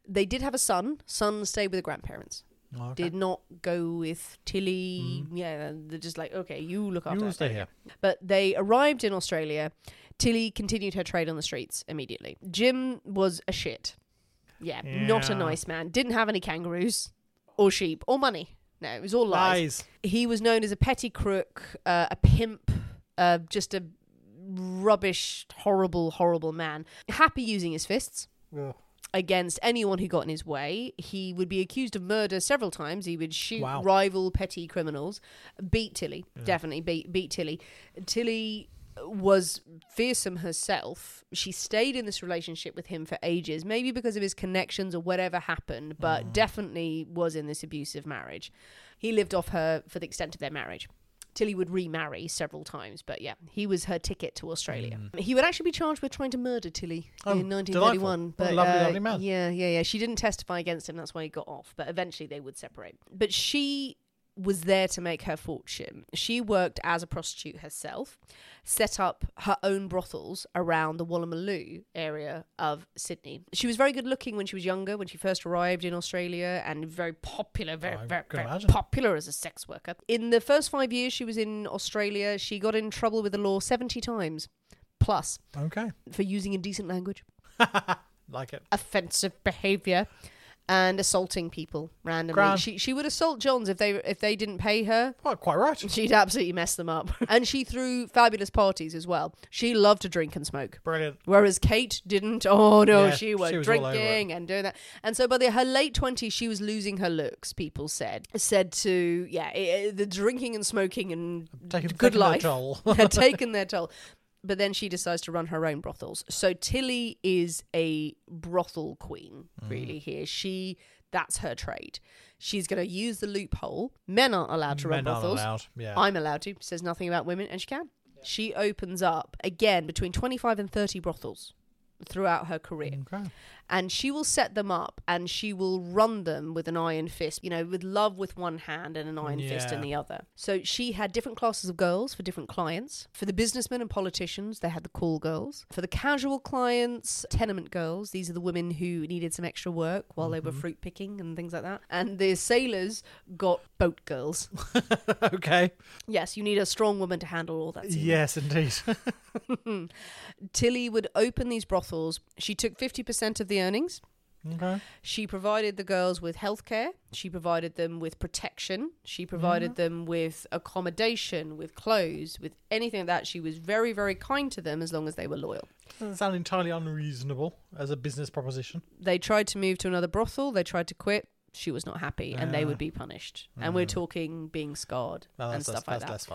They did have a son. Son stayed with the grandparents. Okay. Did not go with Tilly. Yeah, they're just like, okay, you look after. You stay here. But they arrived in Australia. Tilly continued her trade on the streets immediately. Jim was a shit. Yeah, not a nice man. Didn't have any kangaroos or sheep or money. No, it was all lies. Lies. He was known as a petty crook, uh, a pimp, uh, just a rubbish, horrible, horrible man. Happy using his fists against anyone who got in his way. He would be accused of murder several times. He would shoot Wow. rival petty criminals. Beat Tilly, definitely beat beat Tilly. Tilly was fearsome herself. She stayed in this relationship with him for ages, maybe because of his connections or whatever happened, but mm. definitely was in this abusive marriage. He lived off her for the extent of their marriage. Tilly would remarry several times, but yeah, he was her ticket to Australia. He would actually be charged with trying to murder Tilly Oh, in 1931. delightful. What But lovely, uh, lovely man. Yeah, yeah, yeah. She didn't testify against him. That's why he got off. But eventually they would separate. But she was there to make her fortune. She worked as a prostitute herself, set up her own brothels around the Woolloomooloo area of Sydney. She was very good looking when she was younger, when she first arrived in Australia, and very popular, very, very, very popular as a sex worker. In the first five years she was in Australia, she got in trouble with the law 70 times plus Okay. for using indecent language Like it. offensive behavior and assaulting people randomly. Grand. She she would assault Johns if they if they didn't pay her. Well, quite right. She'd absolutely mess them up. and she threw fabulous parties as well. She loved to drink and smoke. Brilliant. Whereas Kate didn't. Oh no, Yeah, she was she was drinking and doing that. And so by the, her late twenties, she was losing her looks. People said said to yeah, i- i- the drinking and smoking and Taking- good life toll. had taken their toll. But then she decides to run her own brothels. So Tilly is a brothel queen, Mm. really. Here, she that's her trade. She's going to use the loophole. Men aren't allowed to run Men aren't brothels. allowed, yeah. I'm allowed to. Says nothing about women, and she can. She opens up again between 25 and 30 brothels throughout her career. Okay. And she will set them up and she will run them with an iron fist, you know, with love with one hand and an iron fist in the other. So she had different classes of girls for different clients. For the businessmen and politicians, they had the call girls. For the casual clients, tenement girls. These are the women who needed some extra work while they were Mm-hmm. fruit picking and things like that. And the sailors got boat girls. okay. yes, you need a strong woman to handle all that. Yes, indeed. Tilly would open these brothels. She took 50% of the earnings. okay. She provided the girls with healthcare. She provided them with protection. She provided mm-hmm. them with accommodation, with clothes, with anything like that. She was very, very kind to them as long as they were loyal. Doesn't sound entirely unreasonable as a business proposition. They tried to move to another brothel. They tried to quit. She was not happy, and they would be punished. And we're mm. talking being scarred No, and stuff that's, like that. less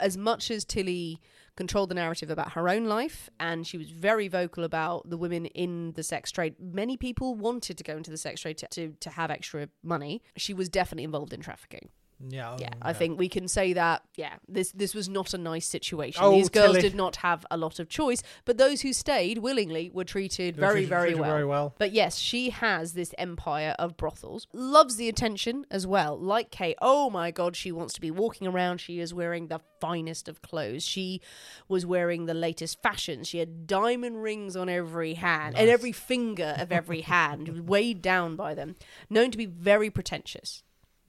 as much as Tilly controlled the narrative about her own life and she was very vocal about the women in the sex trade, many people wanted to go into the sex trade to, to, to have extra money. She was definitely involved in trafficking. Yeah, oh, Yeah, I think we can say that. Yeah, this this was not a nice situation. Oh, These girls Tilly. did not have a lot of choice, but those who stayed willingly were treated very, treated- very treated well. very well. But yes, she has this empire of brothels. Loves the attention as well. Like Kate, oh my god, she wants to be walking around. She is wearing the finest of clothes. She was wearing the latest fashions. She had diamond rings on every hand and every finger of every hand, weighed down by them. Known to be very pretentious.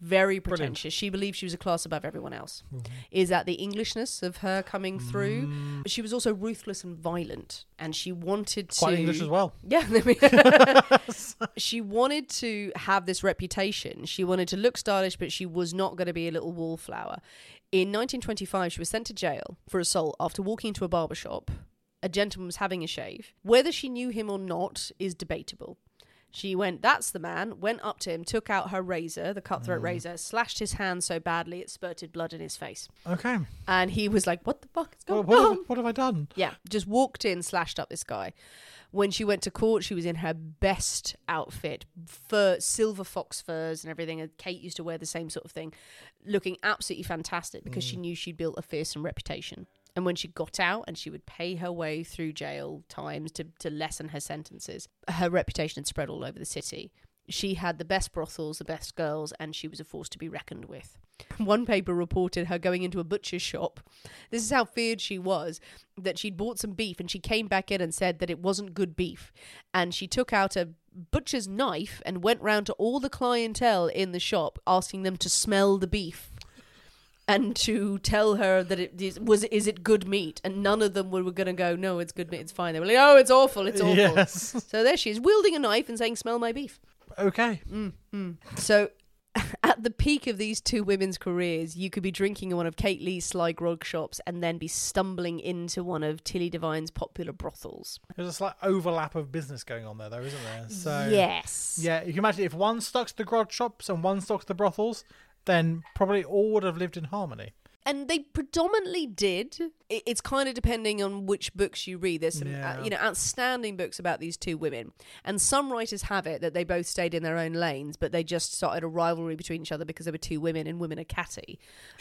Very Brilliant. pretentious. She believed she was a class above everyone else. Mm-hmm. Is that the Englishness of her coming through? Mm. She was also ruthless and violent, and she wanted to Quite English as well. yeah. she wanted to have this reputation. She wanted to look stylish, but she was not going to be a little wallflower. In 1925, she was sent to jail for assault after walking into a barber shop. A gentleman was having a shave. Whether she knew him or not is debatable. She went, That's the man, went up to him, took out her razor, the cutthroat mm. razor, slashed his hand so badly it spurted blood in his face. Okay. And he was like, What the fuck is Well, going what, on? have, what have I done? Yeah, just walked in, slashed up this guy. When she went to court, she was in her best outfit, fur, silver fox furs and everything. And Kate used to wear the same sort of thing, looking absolutely fantastic because she mm. knew she'd built a fearsome reputation. And when she got out and she would pay her way through jail times to, to lessen her sentences, her reputation had spread all over the city. She had the best brothels, the best girls, and she was a force to be reckoned with. One paper reported her going into a butcher's shop. This is how feared she was that she'd bought some beef and she came back in and said that it wasn't good beef. And she took out a butcher's knife and went round to all the clientele in the shop asking them to smell the beef and to tell her that it is, was is it good meat and none of them were, were going to go no it's good meat it's fine they were like oh it's awful it's awful Yes. so there she is wielding a knife and saying smell my beef Okay. Mm, mm. so, at the peak of these two women's careers, you could be drinking in one of Kate Leigh's sly grog shops and then be stumbling into one of Tilly Devine's popular brothels. There's a slight overlap of business going on there, though, isn't there? So yes. Yeah, you can imagine if one stocks the grog shops and one stocks the brothels, then probably all would have lived in harmony. And they predominantly did. It's kind of depending on which books you read. There's some, Yeah. uh, you know, outstanding books about these two women, and some writers have it that they both stayed in their own lanes, but they just started a rivalry between each other because they were two women, and women are catty.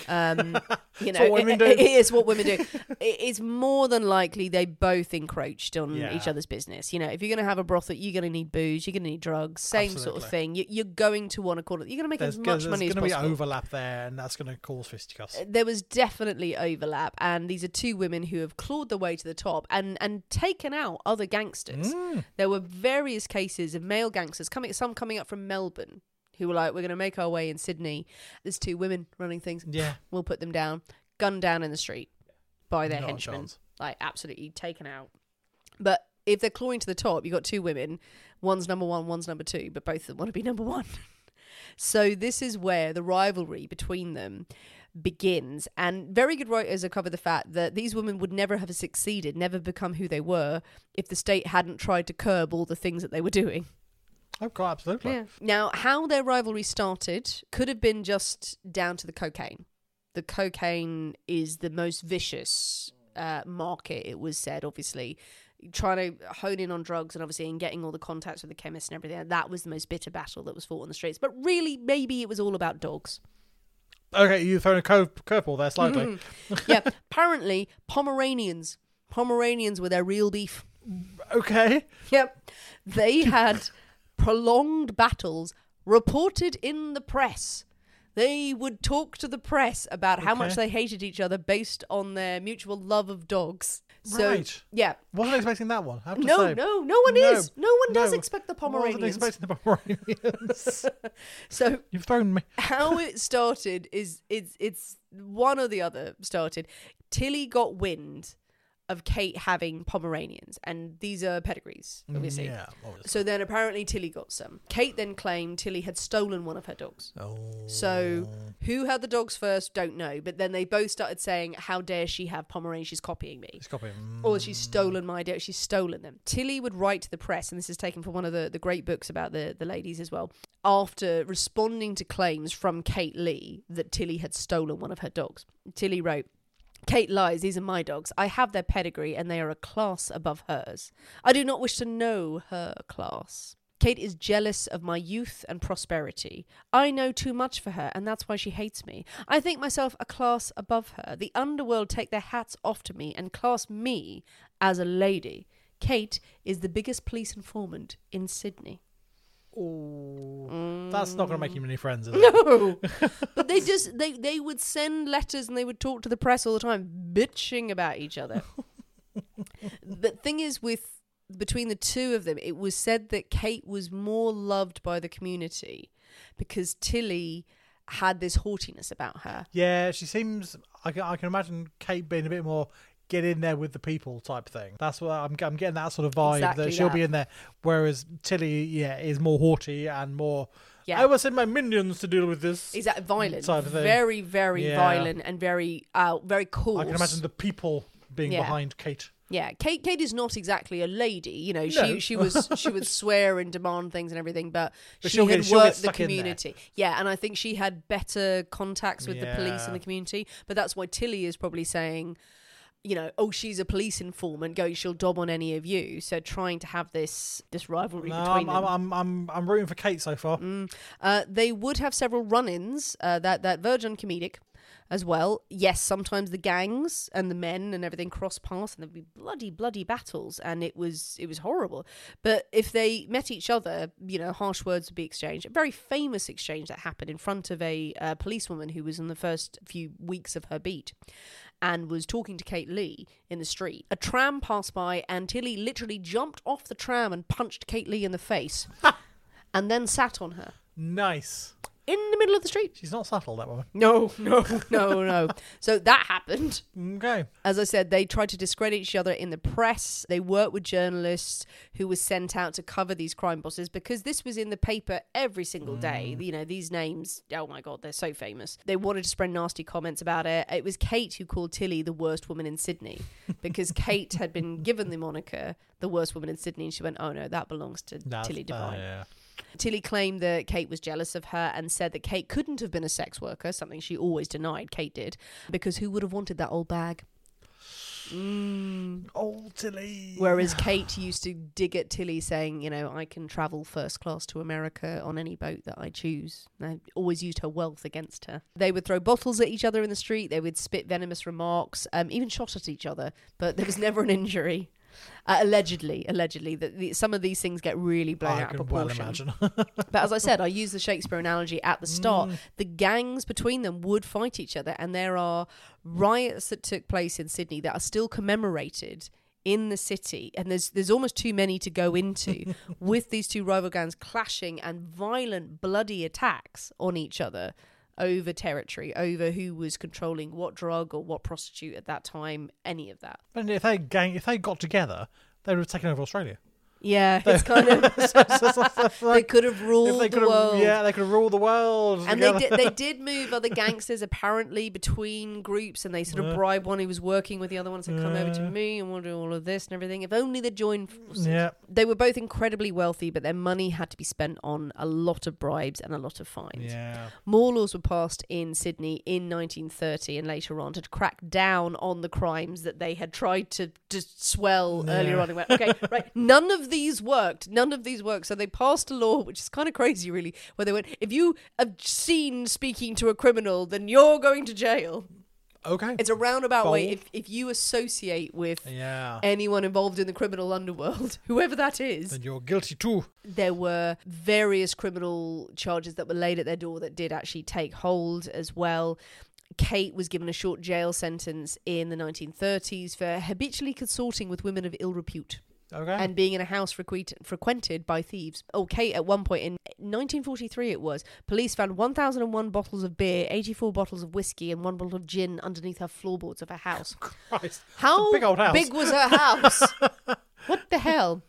Um, you know, what women it- do. it is what women do. It's more than likely they both encroached on Yeah. each other's business. You know, if you're going to have a brothel, you're going to need booze, you're going to need drugs, same sort of thing. You, you're going to want to call it. You're going to make There's, as much money as possible. There's going to be overlap there, and that's going to cause fisticuffs. there was definitely overlap and these are two women who have clawed their way to the top and and taken out other gangsters. Mm. there were various cases of male gangsters coming some coming up from melbourne who were like we're going to make our way in sydney. There's two women running things. Yeah. we'll put them down gunned down in the street by their Not henchmen. like absolutely taken out. But if they're clawing to the top you've got two women. One's number one one's number two but both of them want to be number one. So this is where the rivalry between them begins. And very good writers have covered the fact that these women would never have succeeded, never become who they were, if the state hadn't tried to curb all the things that they were doing. Oh, God, absolutely. Yeah. Now, how their rivalry started could have been just down to the cocaine. The cocaine is the most vicious uh, market, it was said, obviously. Trying to hone in on drugs and obviously and getting all the contacts with the chemists and everything. That was the most bitter battle that was fought on the streets. But really, maybe it was all about dogs. Okay, you've thrown a curve, curveball there slightly. Mm-hmm. yeah, apparently Pomeranians. Pomeranians were their real beef. Okay. Yep. They had prolonged battles reported in the press. They would talk to the press about how much they hated each other based on their mutual love of dogs. So, Right. yeah. Wasn't expecting that one. I have to No, say. no, no one is. No one does expect the Wasn't Pomeranians. expecting the Pomeranians. So You've thrown me. how it started is it's it's one or the other started. Tilly got wind of Kate having Pomeranians, and these are pedigrees, obviously. Mm, yeah. obviously. So then apparently Tilly got some. Kate then claimed Tilly had stolen one of her dogs. Oh. So who had the dogs first, don't know. But then they both started saying, How dare she have Pomeranians? She's copying me. It's copying. Or she's mm. stolen my idea. She's stolen them. Tilly would write to the press, and this is taken from one of the, the great books about the, the ladies as well, after responding to claims from Kate Leigh that Tilly had stolen one of her dogs. Tilly wrote, Kate lies, these are my dogs. I have their pedigree, and they are a class above hers. I do not wish to know her class. Kate is jealous of my youth and prosperity. I know too much for her, and that's why she hates me. I think myself a class above her. The underworld take their hats off to me and class me as a lady. Kate is the biggest police informant in Sydney. Oh, that's not going to make you mm. many friends, is it? No, but they just they they would send letters and they would talk to the press all the time, bitching about each other. the thing is, with between the two of them, it was said that Kate was more loved by the community because Tilly had this haughtiness about her. Yeah, she seems. I can, I can imagine Kate being a bit more get in there with the people type thing. That's what I'm, I'm getting that sort of vibe Exactly that she'll be in there. Whereas Tilly, yeah, is more haughty and more. Yeah. Oh, I will send my minions to deal with this. Is that violent? Type of thing. Very, very Yeah. violent and very out, very coarse. I can imagine the people being Yeah. behind Kate. Yeah, Kate. Kate is not exactly a lady. You know, she No. she was she would swear and demand things and everything, but, But she had get- worked the stuck in there. community. Yeah, and I think she had better contacts with the police and the community. But that's why Tilly is probably saying, you know, oh, she's a police informant. Go, she'll dob on any of you. So trying to have this this rivalry No, between I'm, them. I'm, I'm, I'm, I'm rooting for Kate so far. Uh, they would have several run-ins uh, that that verge on comedic as well. Yes, sometimes the gangs and the men and everything cross paths, and there'd be bloody, bloody battles, and it was it was horrible. But if they met each other, you know, harsh words would be exchanged. A very famous exchange that happened in front of a uh, policewoman who was in the first few weeks of her beat. And was talking to Kate Leigh in the street. A tram passed by, and Tilly literally jumped off the tram and punched Kate Leigh in the face, and then sat on her Nice. In the middle of the street. She's not subtle, that woman. No, no, no, no. So that happened. Okay. As I said, they tried to discredit each other in the press. They worked with journalists who were sent out to cover these crime bosses because this was in the paper every single day. You know, these names, oh my God, they're so famous. They wanted to spread nasty comments about it. It was Kate who called Tilly the worst woman in Sydney because Kate had been given the moniker the worst woman in Sydney. And she went, oh no, that belongs to That's, Tilly uh, Devine. yeah. Tilly claimed that Kate was jealous of her and said that Kate couldn't have been a sex worker, something she always denied Kate did, because who would have wanted that old bag? Mm. Old Tilly. Whereas Kate used to dig at Tilly, saying, you know, I can travel first class to America on any boat that I choose. And I always used her wealth against her. They would throw bottles at each other in the street, they would spit venomous remarks, um, even shot at each other, but there was never an injury. Uh, allegedly, allegedly, that the, some of these things get really blown I out of can well proportion. But as I said, I use the Shakespeare analogy at the start. Mm. The gangs between them would fight each other, and there are riots that took place in Sydney that are still commemorated in the city, and there's there's almost too many to go into with these two rival gangs clashing and violent, bloody attacks on each other over territory, over who was controlling what drug or what prostitute at that time, any of that. and if they gang, if they got together, they would have taken over Australia. Yeah, it's kind of they Like, could have ruled the world. yeah, they could have ruled the world. And they did, they did move other gangsters apparently between groups, and they sort of Yeah. bribed one who was working with the other one to come over to me and we'll do all of this and everything. If only they joined forces. Yeah. They were both incredibly wealthy, but their money had to be spent on a lot of bribes and a lot of fines. Yeah. More laws were passed in Sydney in 1930 and later on to crack down on the crimes that they had tried to just swell earlier on. Went, okay, right, none of these worked. None of these worked. So they passed a law, which is kind of crazy, really, where they went, if you have seen speaking to a criminal, then you're going to jail. Okay. It's a roundabout way. If, if you associate with yeah. anyone involved in the criminal underworld, whoever that is, Then you're guilty too. there were various criminal charges that were laid at their door that did actually take hold as well. Kate was given a short jail sentence in the 1930s for habitually consorting with women of ill repute Okay. and being in a house frequented by thieves. Okay, at one point in 1943, it was, police found 1,001 bottles of beer, 84 bottles of whiskey, and one bottle of gin underneath her floorboards of her house. Christ. How big old house. big was her house? what the hell?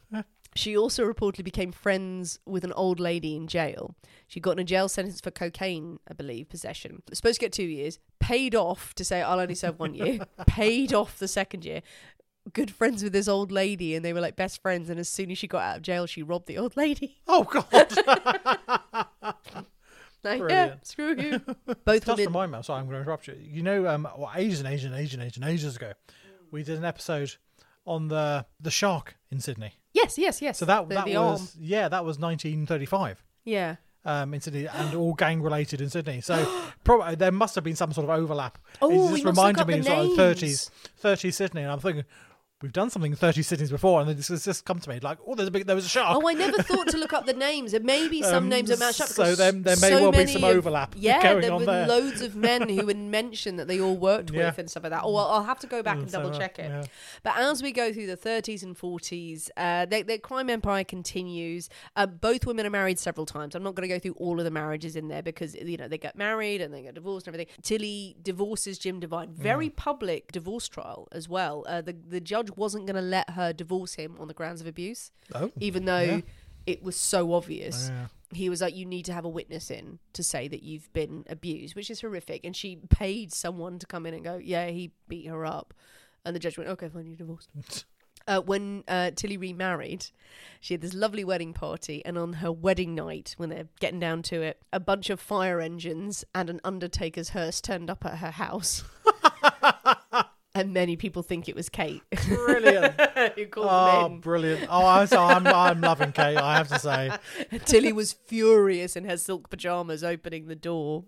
She also reportedly became friends with an old lady in jail. She got in a jail sentence for cocaine, I believe, possession. Supposed to get two years. Paid off to say, I'll only serve one year. paid off the second year. Good friends with this old lady, and they were like best friends. And as soon as she got out of jail, she robbed the old lady. Oh God. Like, yeah, screw you. Both Just women. remind me. Sorry, I'm going to interrupt you. You know, um, well, ages and ages and ages and ages and ages ago, we did an episode on the the shark in Sydney. Yes, Yes, yes. So that the, that the was arm. yeah, that was 1935 Yeah. um, in Sydney, and all gang related in Sydney. So probably there must have been some sort of overlap. Oh, it just reminded me of sort of names. 30s, 30s Sydney, and I'm thinking. We've done something in 30 Sydneys before, and this has just come to me like, oh, there's a big, there was a shark. Oh, I never thought to look up the names. And maybe some Um, names are matched up. so then there may so well be some of- overlap Yeah, going there were there. loads of men who had mentioned that they all worked Yeah. with and stuff like that. Oh, well, I'll have to go back and so, double check it. yeah. But as we go through the 30s and 40s, uh, the, the crime empire continues. Uh, both women are married several times. I'm not going to go through all of the marriages in there because you know they get married and they get divorced and everything. Tilly divorces Jim Devine. Very Mm. public divorce trial as well. Uh, the the judge wasn't going to let her divorce him on the grounds of abuse, Oh, even though yeah. it was so obvious Yeah. he was like, "You need to have a witness in to say that you've been abused," which is horrific. And she paid someone to come in and go, "Yeah, he beat her up," and the judge went, "Okay, fine, you're divorced." Uh, when uh, Tilly remarried, she had this lovely wedding party, and on her wedding night, when they're getting down to it, a bunch of fire engines and an undertaker's hearse turned up at her house. and many people think it was Kate brilliant. who called Oh, brilliant. Oh, I, so I'm, I'm loving Kate, I have to say. Tilly was furious in her silk pajamas opening the door.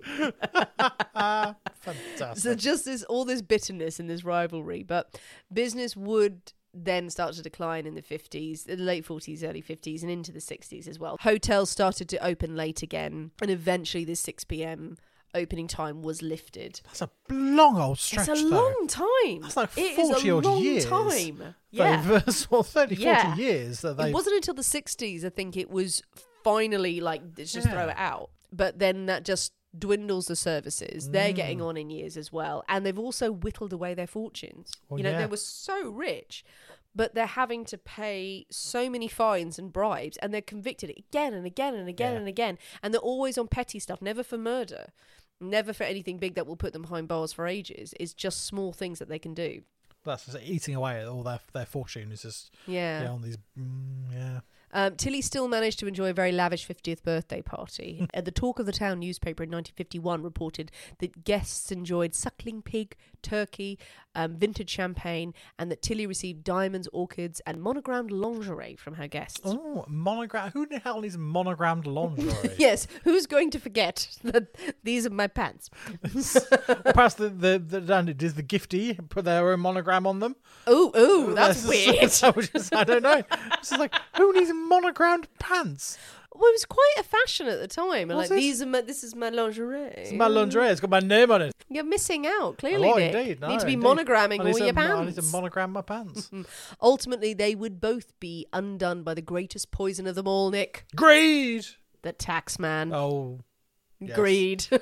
Fantastic. So just this all this bitterness and this rivalry, but business would then start to decline in the 50s, the late 40s, early 50s, and into the 60s as well. Hotels started to open late again, and eventually the 6 p.m. opening time was lifted. That's a long old stretch, it's a though. long time. That's like It is 40 a odd long years. time. Yeah. They've, well, 30, 40 Yeah. years that they It wasn't until the 60s, I think it was finally like, let's just throw it out. But then that just dwindles the services. They're getting Mm. on in years as well. And they've also whittled away their fortunes. Well, you know, yeah. they were so rich, but they're having to pay so many fines and bribes. And they're convicted again and again and again Yeah. and again. And they're always on petty stuff, never for murder. Never for anything big that will put them behind bars for ages. It's just small things that they can do. that's just eating away at all their their fortune is just Yeah. yeah, on these mm, yeah Um, Tilly still managed to enjoy a very lavish 50th birthday party. uh, the Talk of the Town newspaper in 1951 reported that guests enjoyed suckling pig, turkey, um, vintage champagne, and that Tilly received diamonds, orchids, and monogrammed lingerie from her guests. oh monogram who the hell needs monogrammed lingerie Yes, who's going to forget that these are my pants? or perhaps the the, the does the giftee put their own monogram on them Oh, oh, that's That's- weird. I, just, I don't know it's like who needs monogrammed pants Well, it was quite a fashion at the time. Was like it? these are my, this is my lingerie. it's my lingerie it's got my name on it You're missing out, clearly. oh Nick. indeed no, need to be indeed. monogramming all to- your I need to pants. monogram my pants Ultimately, they would both be undone by the greatest poison of them all, Nick. greed The tax man. oh yes. Greed.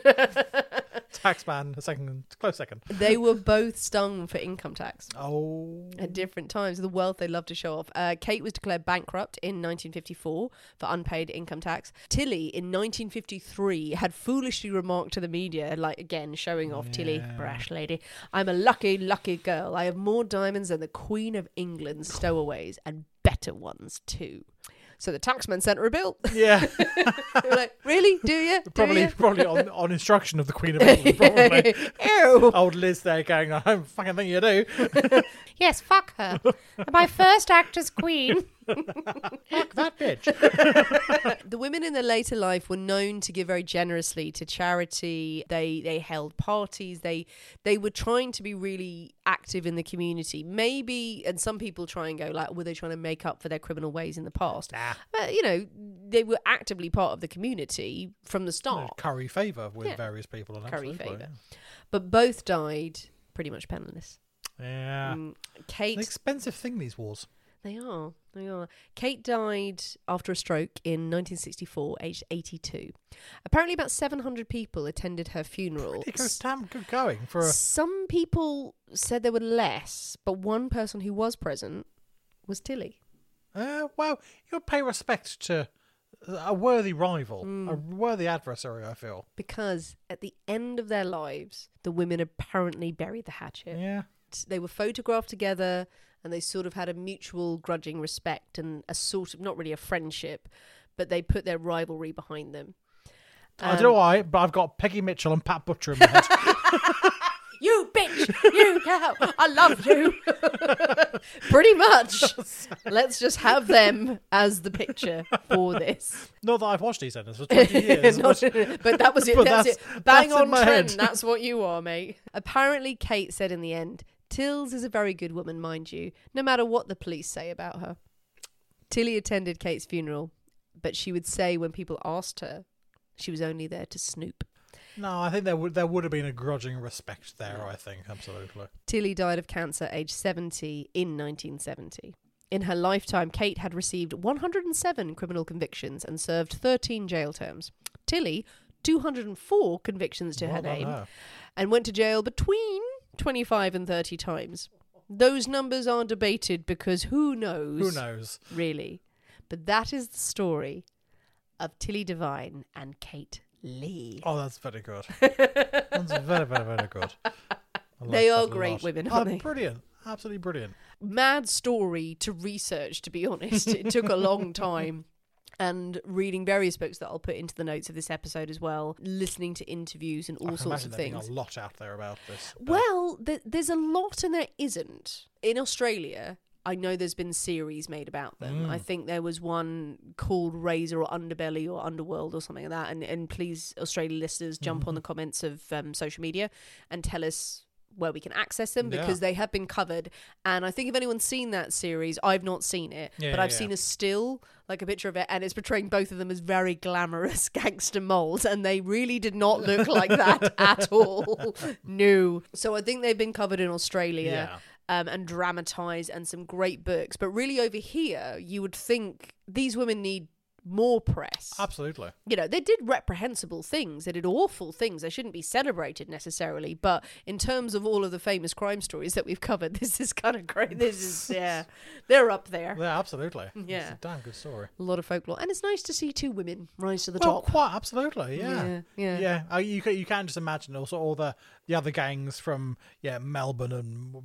taxman a second close second they were both stung for income tax oh at different times. The wealth they love to show off. Uh, Kate was declared bankrupt in 1954 for unpaid income tax. Tilly in 1953 had foolishly remarked to the media, like again showing off Tilly, brash lady, I'm a lucky, lucky girl. I have more diamonds than the Queen of England's stowaways and better ones too. So the taxman sent her a bill. yeah they were like, really? Do you? Do probably you? probably on, on instruction of the Queen of England probably Ew. old Liz there going I don't fucking think you do Yes, fuck her. My first act as queen. Fuck that bitch the women in their later life were known to give very generously to charity. They they held parties. They they were trying to be really active in the community. Maybe, and some people try and go like, were they trying to make up for their criminal ways in the past? But you know, they were actively part of the community from the start. curry favour with Yeah. various people and Curry favour. But both died pretty much penniless. yeah, Mm, It's Kate an expensive thing these wars They are. Are. Kate died after a stroke in 1964, aged 82. Apparently, about 700 people attended her funeral. it goes damn good going for a Some people said there were less, but one person who was present was Tilly. uh, well you'll pay respect to a worthy rival Hmm. a worthy adversary I feel Because at the end of their lives, the women apparently buried the hatchet. yeah They were photographed together and they sort of had a mutual grudging respect and a sort of, not really a friendship, but they put their rivalry behind them. I don't Um, know why but I've got Peggy Mitchell and Pat Butcher in my head You bitch! You cow! I love you! Pretty much. Let's just have them as the picture for this. Not that I've watched EastEnders for 20 years. Not- but- but that was it. That's, that's- it. Bang that's on trend. head. That's what you are, mate. Apparently, Kate said in the end, Tills is a very good woman, mind you, no matter what the police say about her. Tilly attended Kate's funeral, but she would say when people asked her, she was only there to snoop. No, I think there would there would have been a grudging respect there. I think absolutely. Tilly died of cancer aged 70 in 1970. In her lifetime, Kate had received 107 criminal convictions and served 13 jail terms. Tilly, 204 convictions to her Well name, her. and went to jail between 25 and 30 times. Those numbers are debated because who knows? Who knows? Really. But that is the story of Tilly Devine and Kate Leigh. Oh, that's very good. that's very, very, very good. Like They are great women, Oh, aren't they? Brilliant. Absolutely brilliant. mad story to research to be honest it took a long time and reading various books that I'll put into the notes of this episode as well listening to interviews and I all can sorts of things a lot out there about this. but- well th- there's a lot and there isn't in Australia I know there's been series made about them. Mm. I think there was one called Razor or Underbelly or Underworld or something like that. And and please, Australian listeners, jump Mm-hmm. on the comments of um, social media and tell us where we can access them Yeah. because they have been covered. And I think if anyone's seen that series, I've not seen it, Yeah, but yeah, I've yeah. seen a still, like a picture of it, and it's portraying both of them as very glamorous gangster moles, and they really did not look like that at all. No. So I think they've been covered in Australia Yeah. um, and dramatized and some great books. But really, over here, you would think these women need more press. Absolutely. You know, they did reprehensible things. They did awful things. They shouldn't be celebrated necessarily. But in terms of all of the famous crime stories that we've covered, this is kind of great. This is, yeah, they're up there. Yeah, absolutely. Yeah. It's a damn good story. A lot of folklore. And it's nice to see two women rise to the Well, top. quite absolutely, yeah, Yeah, yeah. yeah. Uh, you can you can just imagine also all the the other gangs from yeah Melbourne and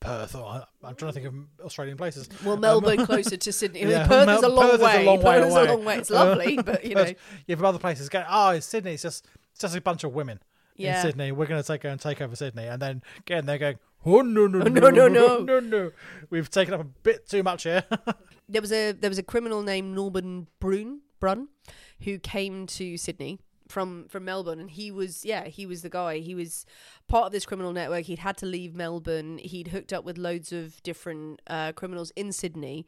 Perth. Or I'm trying to think of Australian places. Well, Um, Melbourne closer to Sydney. Yeah, Perth Mel- is a long Perth way. Is a long way Perth is away. a long way. It's lovely, but you know. Yeah, from other places, go oh, it's Sydney. It's just it's just a bunch of women Yeah. in Sydney. We're going to take and take over Sydney, and then again they're going. Oh no no Oh, no no, no, no. no no! We've taken up a bit too much here. there was a there was a criminal named Norman Bruhn Bruhn who came to Sydney from from Melbourne and he was yeah he was the guy. He was part of this criminal network. He'd had to leave Melbourne. He'd hooked up with loads of different uh, criminals in Sydney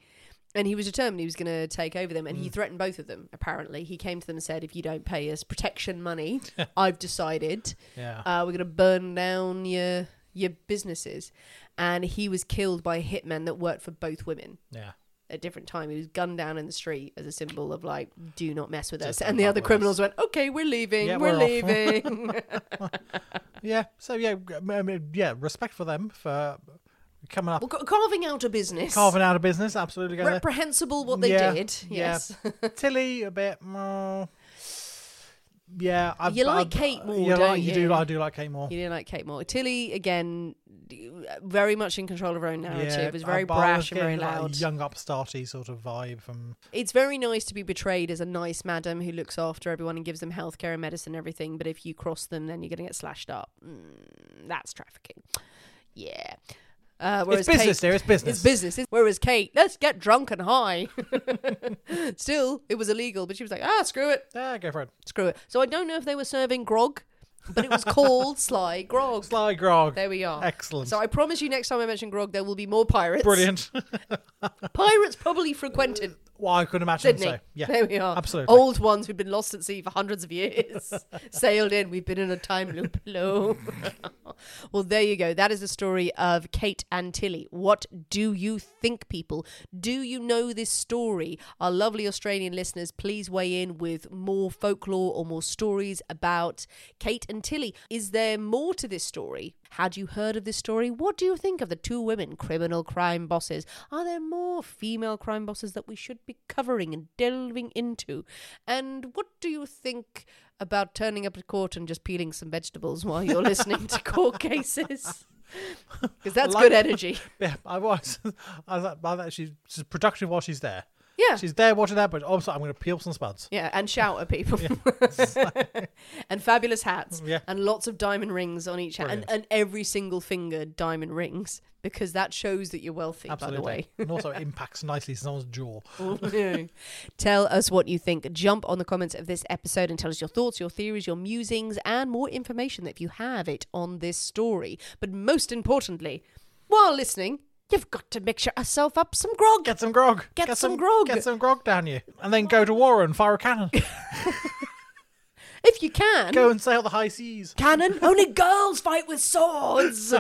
and he was determined he was going to take over them and he threatened both of them apparently. He came to them and said if you don't pay us protection money I've decided yeah. uh, we're going to burn down your your businesses. And he was killed by a hitman that worked for both women. Yeah. At different time. He was gunned down in the street as a symbol of like, do not mess with us. And the other criminals went, okay, we're leaving, Yeah, we're, we're leaving. Yeah. So yeah, I mean, yeah. Respect for them for coming up, well, carving out a business. carving out a business. Absolutely. Reprehensible what they Yeah, did. yeah. Yes. Tilly a bit more. Yeah, I, You I- like Kate more, You, don't like, you you? do. I do like Kate more. you didn't like Kate more. Tilly, again, very much in control of her own narrative. yeah, was very I- but I was brash and very like, loud. a young upstarty sort of vibe from. it's very nice to be portrayed as a nice madam who looks after everyone and gives them healthcare and medicine and everything. But if you cross them, then you're going to get slashed up. Mm, that's trafficking. Yeah. Uh, whereas It's business, Kate, dear. It's business. It's business. It's- Whereas Kate, let's get drunk and high. Still, it was illegal, but she was like, ah, screw it, go for it. screw it. So I don't know if they were serving grog, but it was called Sly Grog. Sly grog. There we are. Excellent. So I promise you, next time I mention grog, there will be more pirates. Brilliant. Pirates probably frequented well, I could imagine Sydney. so. Yeah, There we are. absolutely. Old ones who've been lost at sea for hundreds of years. Sailed in. We've been in a time loop. Hello. well, there you go. That is the story of Kate and Tilly. What do you think, people? Do you know this story? Our lovely Australian listeners, please weigh in with more folklore or more stories about Kate and Tilly. Is there more to this story? Had you heard of this story? What do you think of the two women criminal crime bosses? Are there more female crime bosses that we should be covering and delving into? And what do you think about turning up at court and just peeling some vegetables while you're listening to court cases? Because that's like- good energy. Yeah, I was. I was, I was actually she's productive while she's there. Yeah. She's there watching that, but also I'm going to peel some spuds. Yeah, and shout at people. and fabulous hats. Yeah. And lots of diamond rings on each hand. And, and every single finger diamond rings because that shows that you're wealthy, Absolutely. by the way. and also impacts nicely someone's jaw. tell us what you think. Jump on the comments of this episode and tell us your thoughts, your theories, your musings, and more information if you have it on this story. But most importantly, while listening, you've got to mix yourself up some grog. Get some grog. Get some grog. Get some grog down you. And then go to war and fire a cannon. if you can. go and sail the high seas. Cannon. Only girls fight with swords.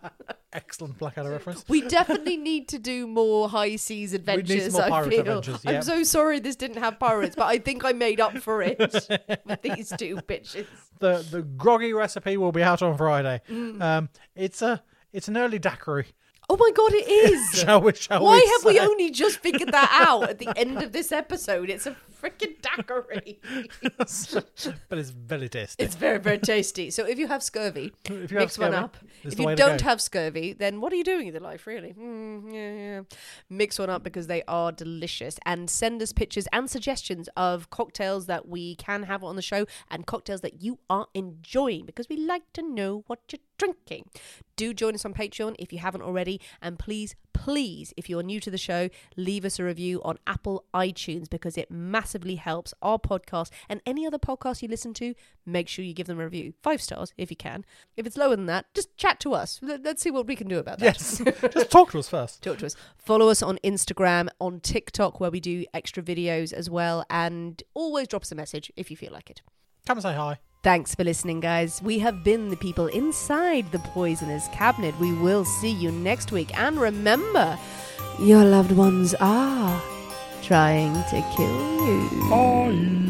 Excellent Blackadder reference. We definitely need to do more high seas some adventures. more I pirate feel. adventures, yeah. I'm so sorry this didn't have pirates, but I think I made up for it with these two bitches. The the groggy recipe will be out on Friday. Mm. Um, it's a it's an early daiquiri. Oh my god, it is. Shall we? Shall Why we have we only just figured that out at the end of this episode? It's a freaking daiquiri. but it's very tasty. It's very, very tasty. So if you have scurvy, If you mix one up. If you don't have scurvy, then what are you doing in your life, really? Mm, yeah, yeah. Mix one up because they are delicious. And send us pictures and suggestions of cocktails that we can have on the show and cocktails that you are enjoying because we like to know what you're drinking. Do join us on Patreon if you haven't already. And please, please, if you're new to the show, leave us a review on Apple iTunes because it massively helps our podcast and any other podcast you listen to. Make sure you give them a review. Five stars if you can. If it's lower than that, just chat to us. Let- Let's see what we can do about that. Yes. Just talk to us first. Talk to us. Follow us on Instagram, on TikTok, where we do extra videos as well. And always drop us a message if you feel like it. Come and say hi. Thanks for listening, guys. We have been the people inside the Poisoners' Cabinet. We will see you next week. And remember, your loved ones are trying to kill you. Bye.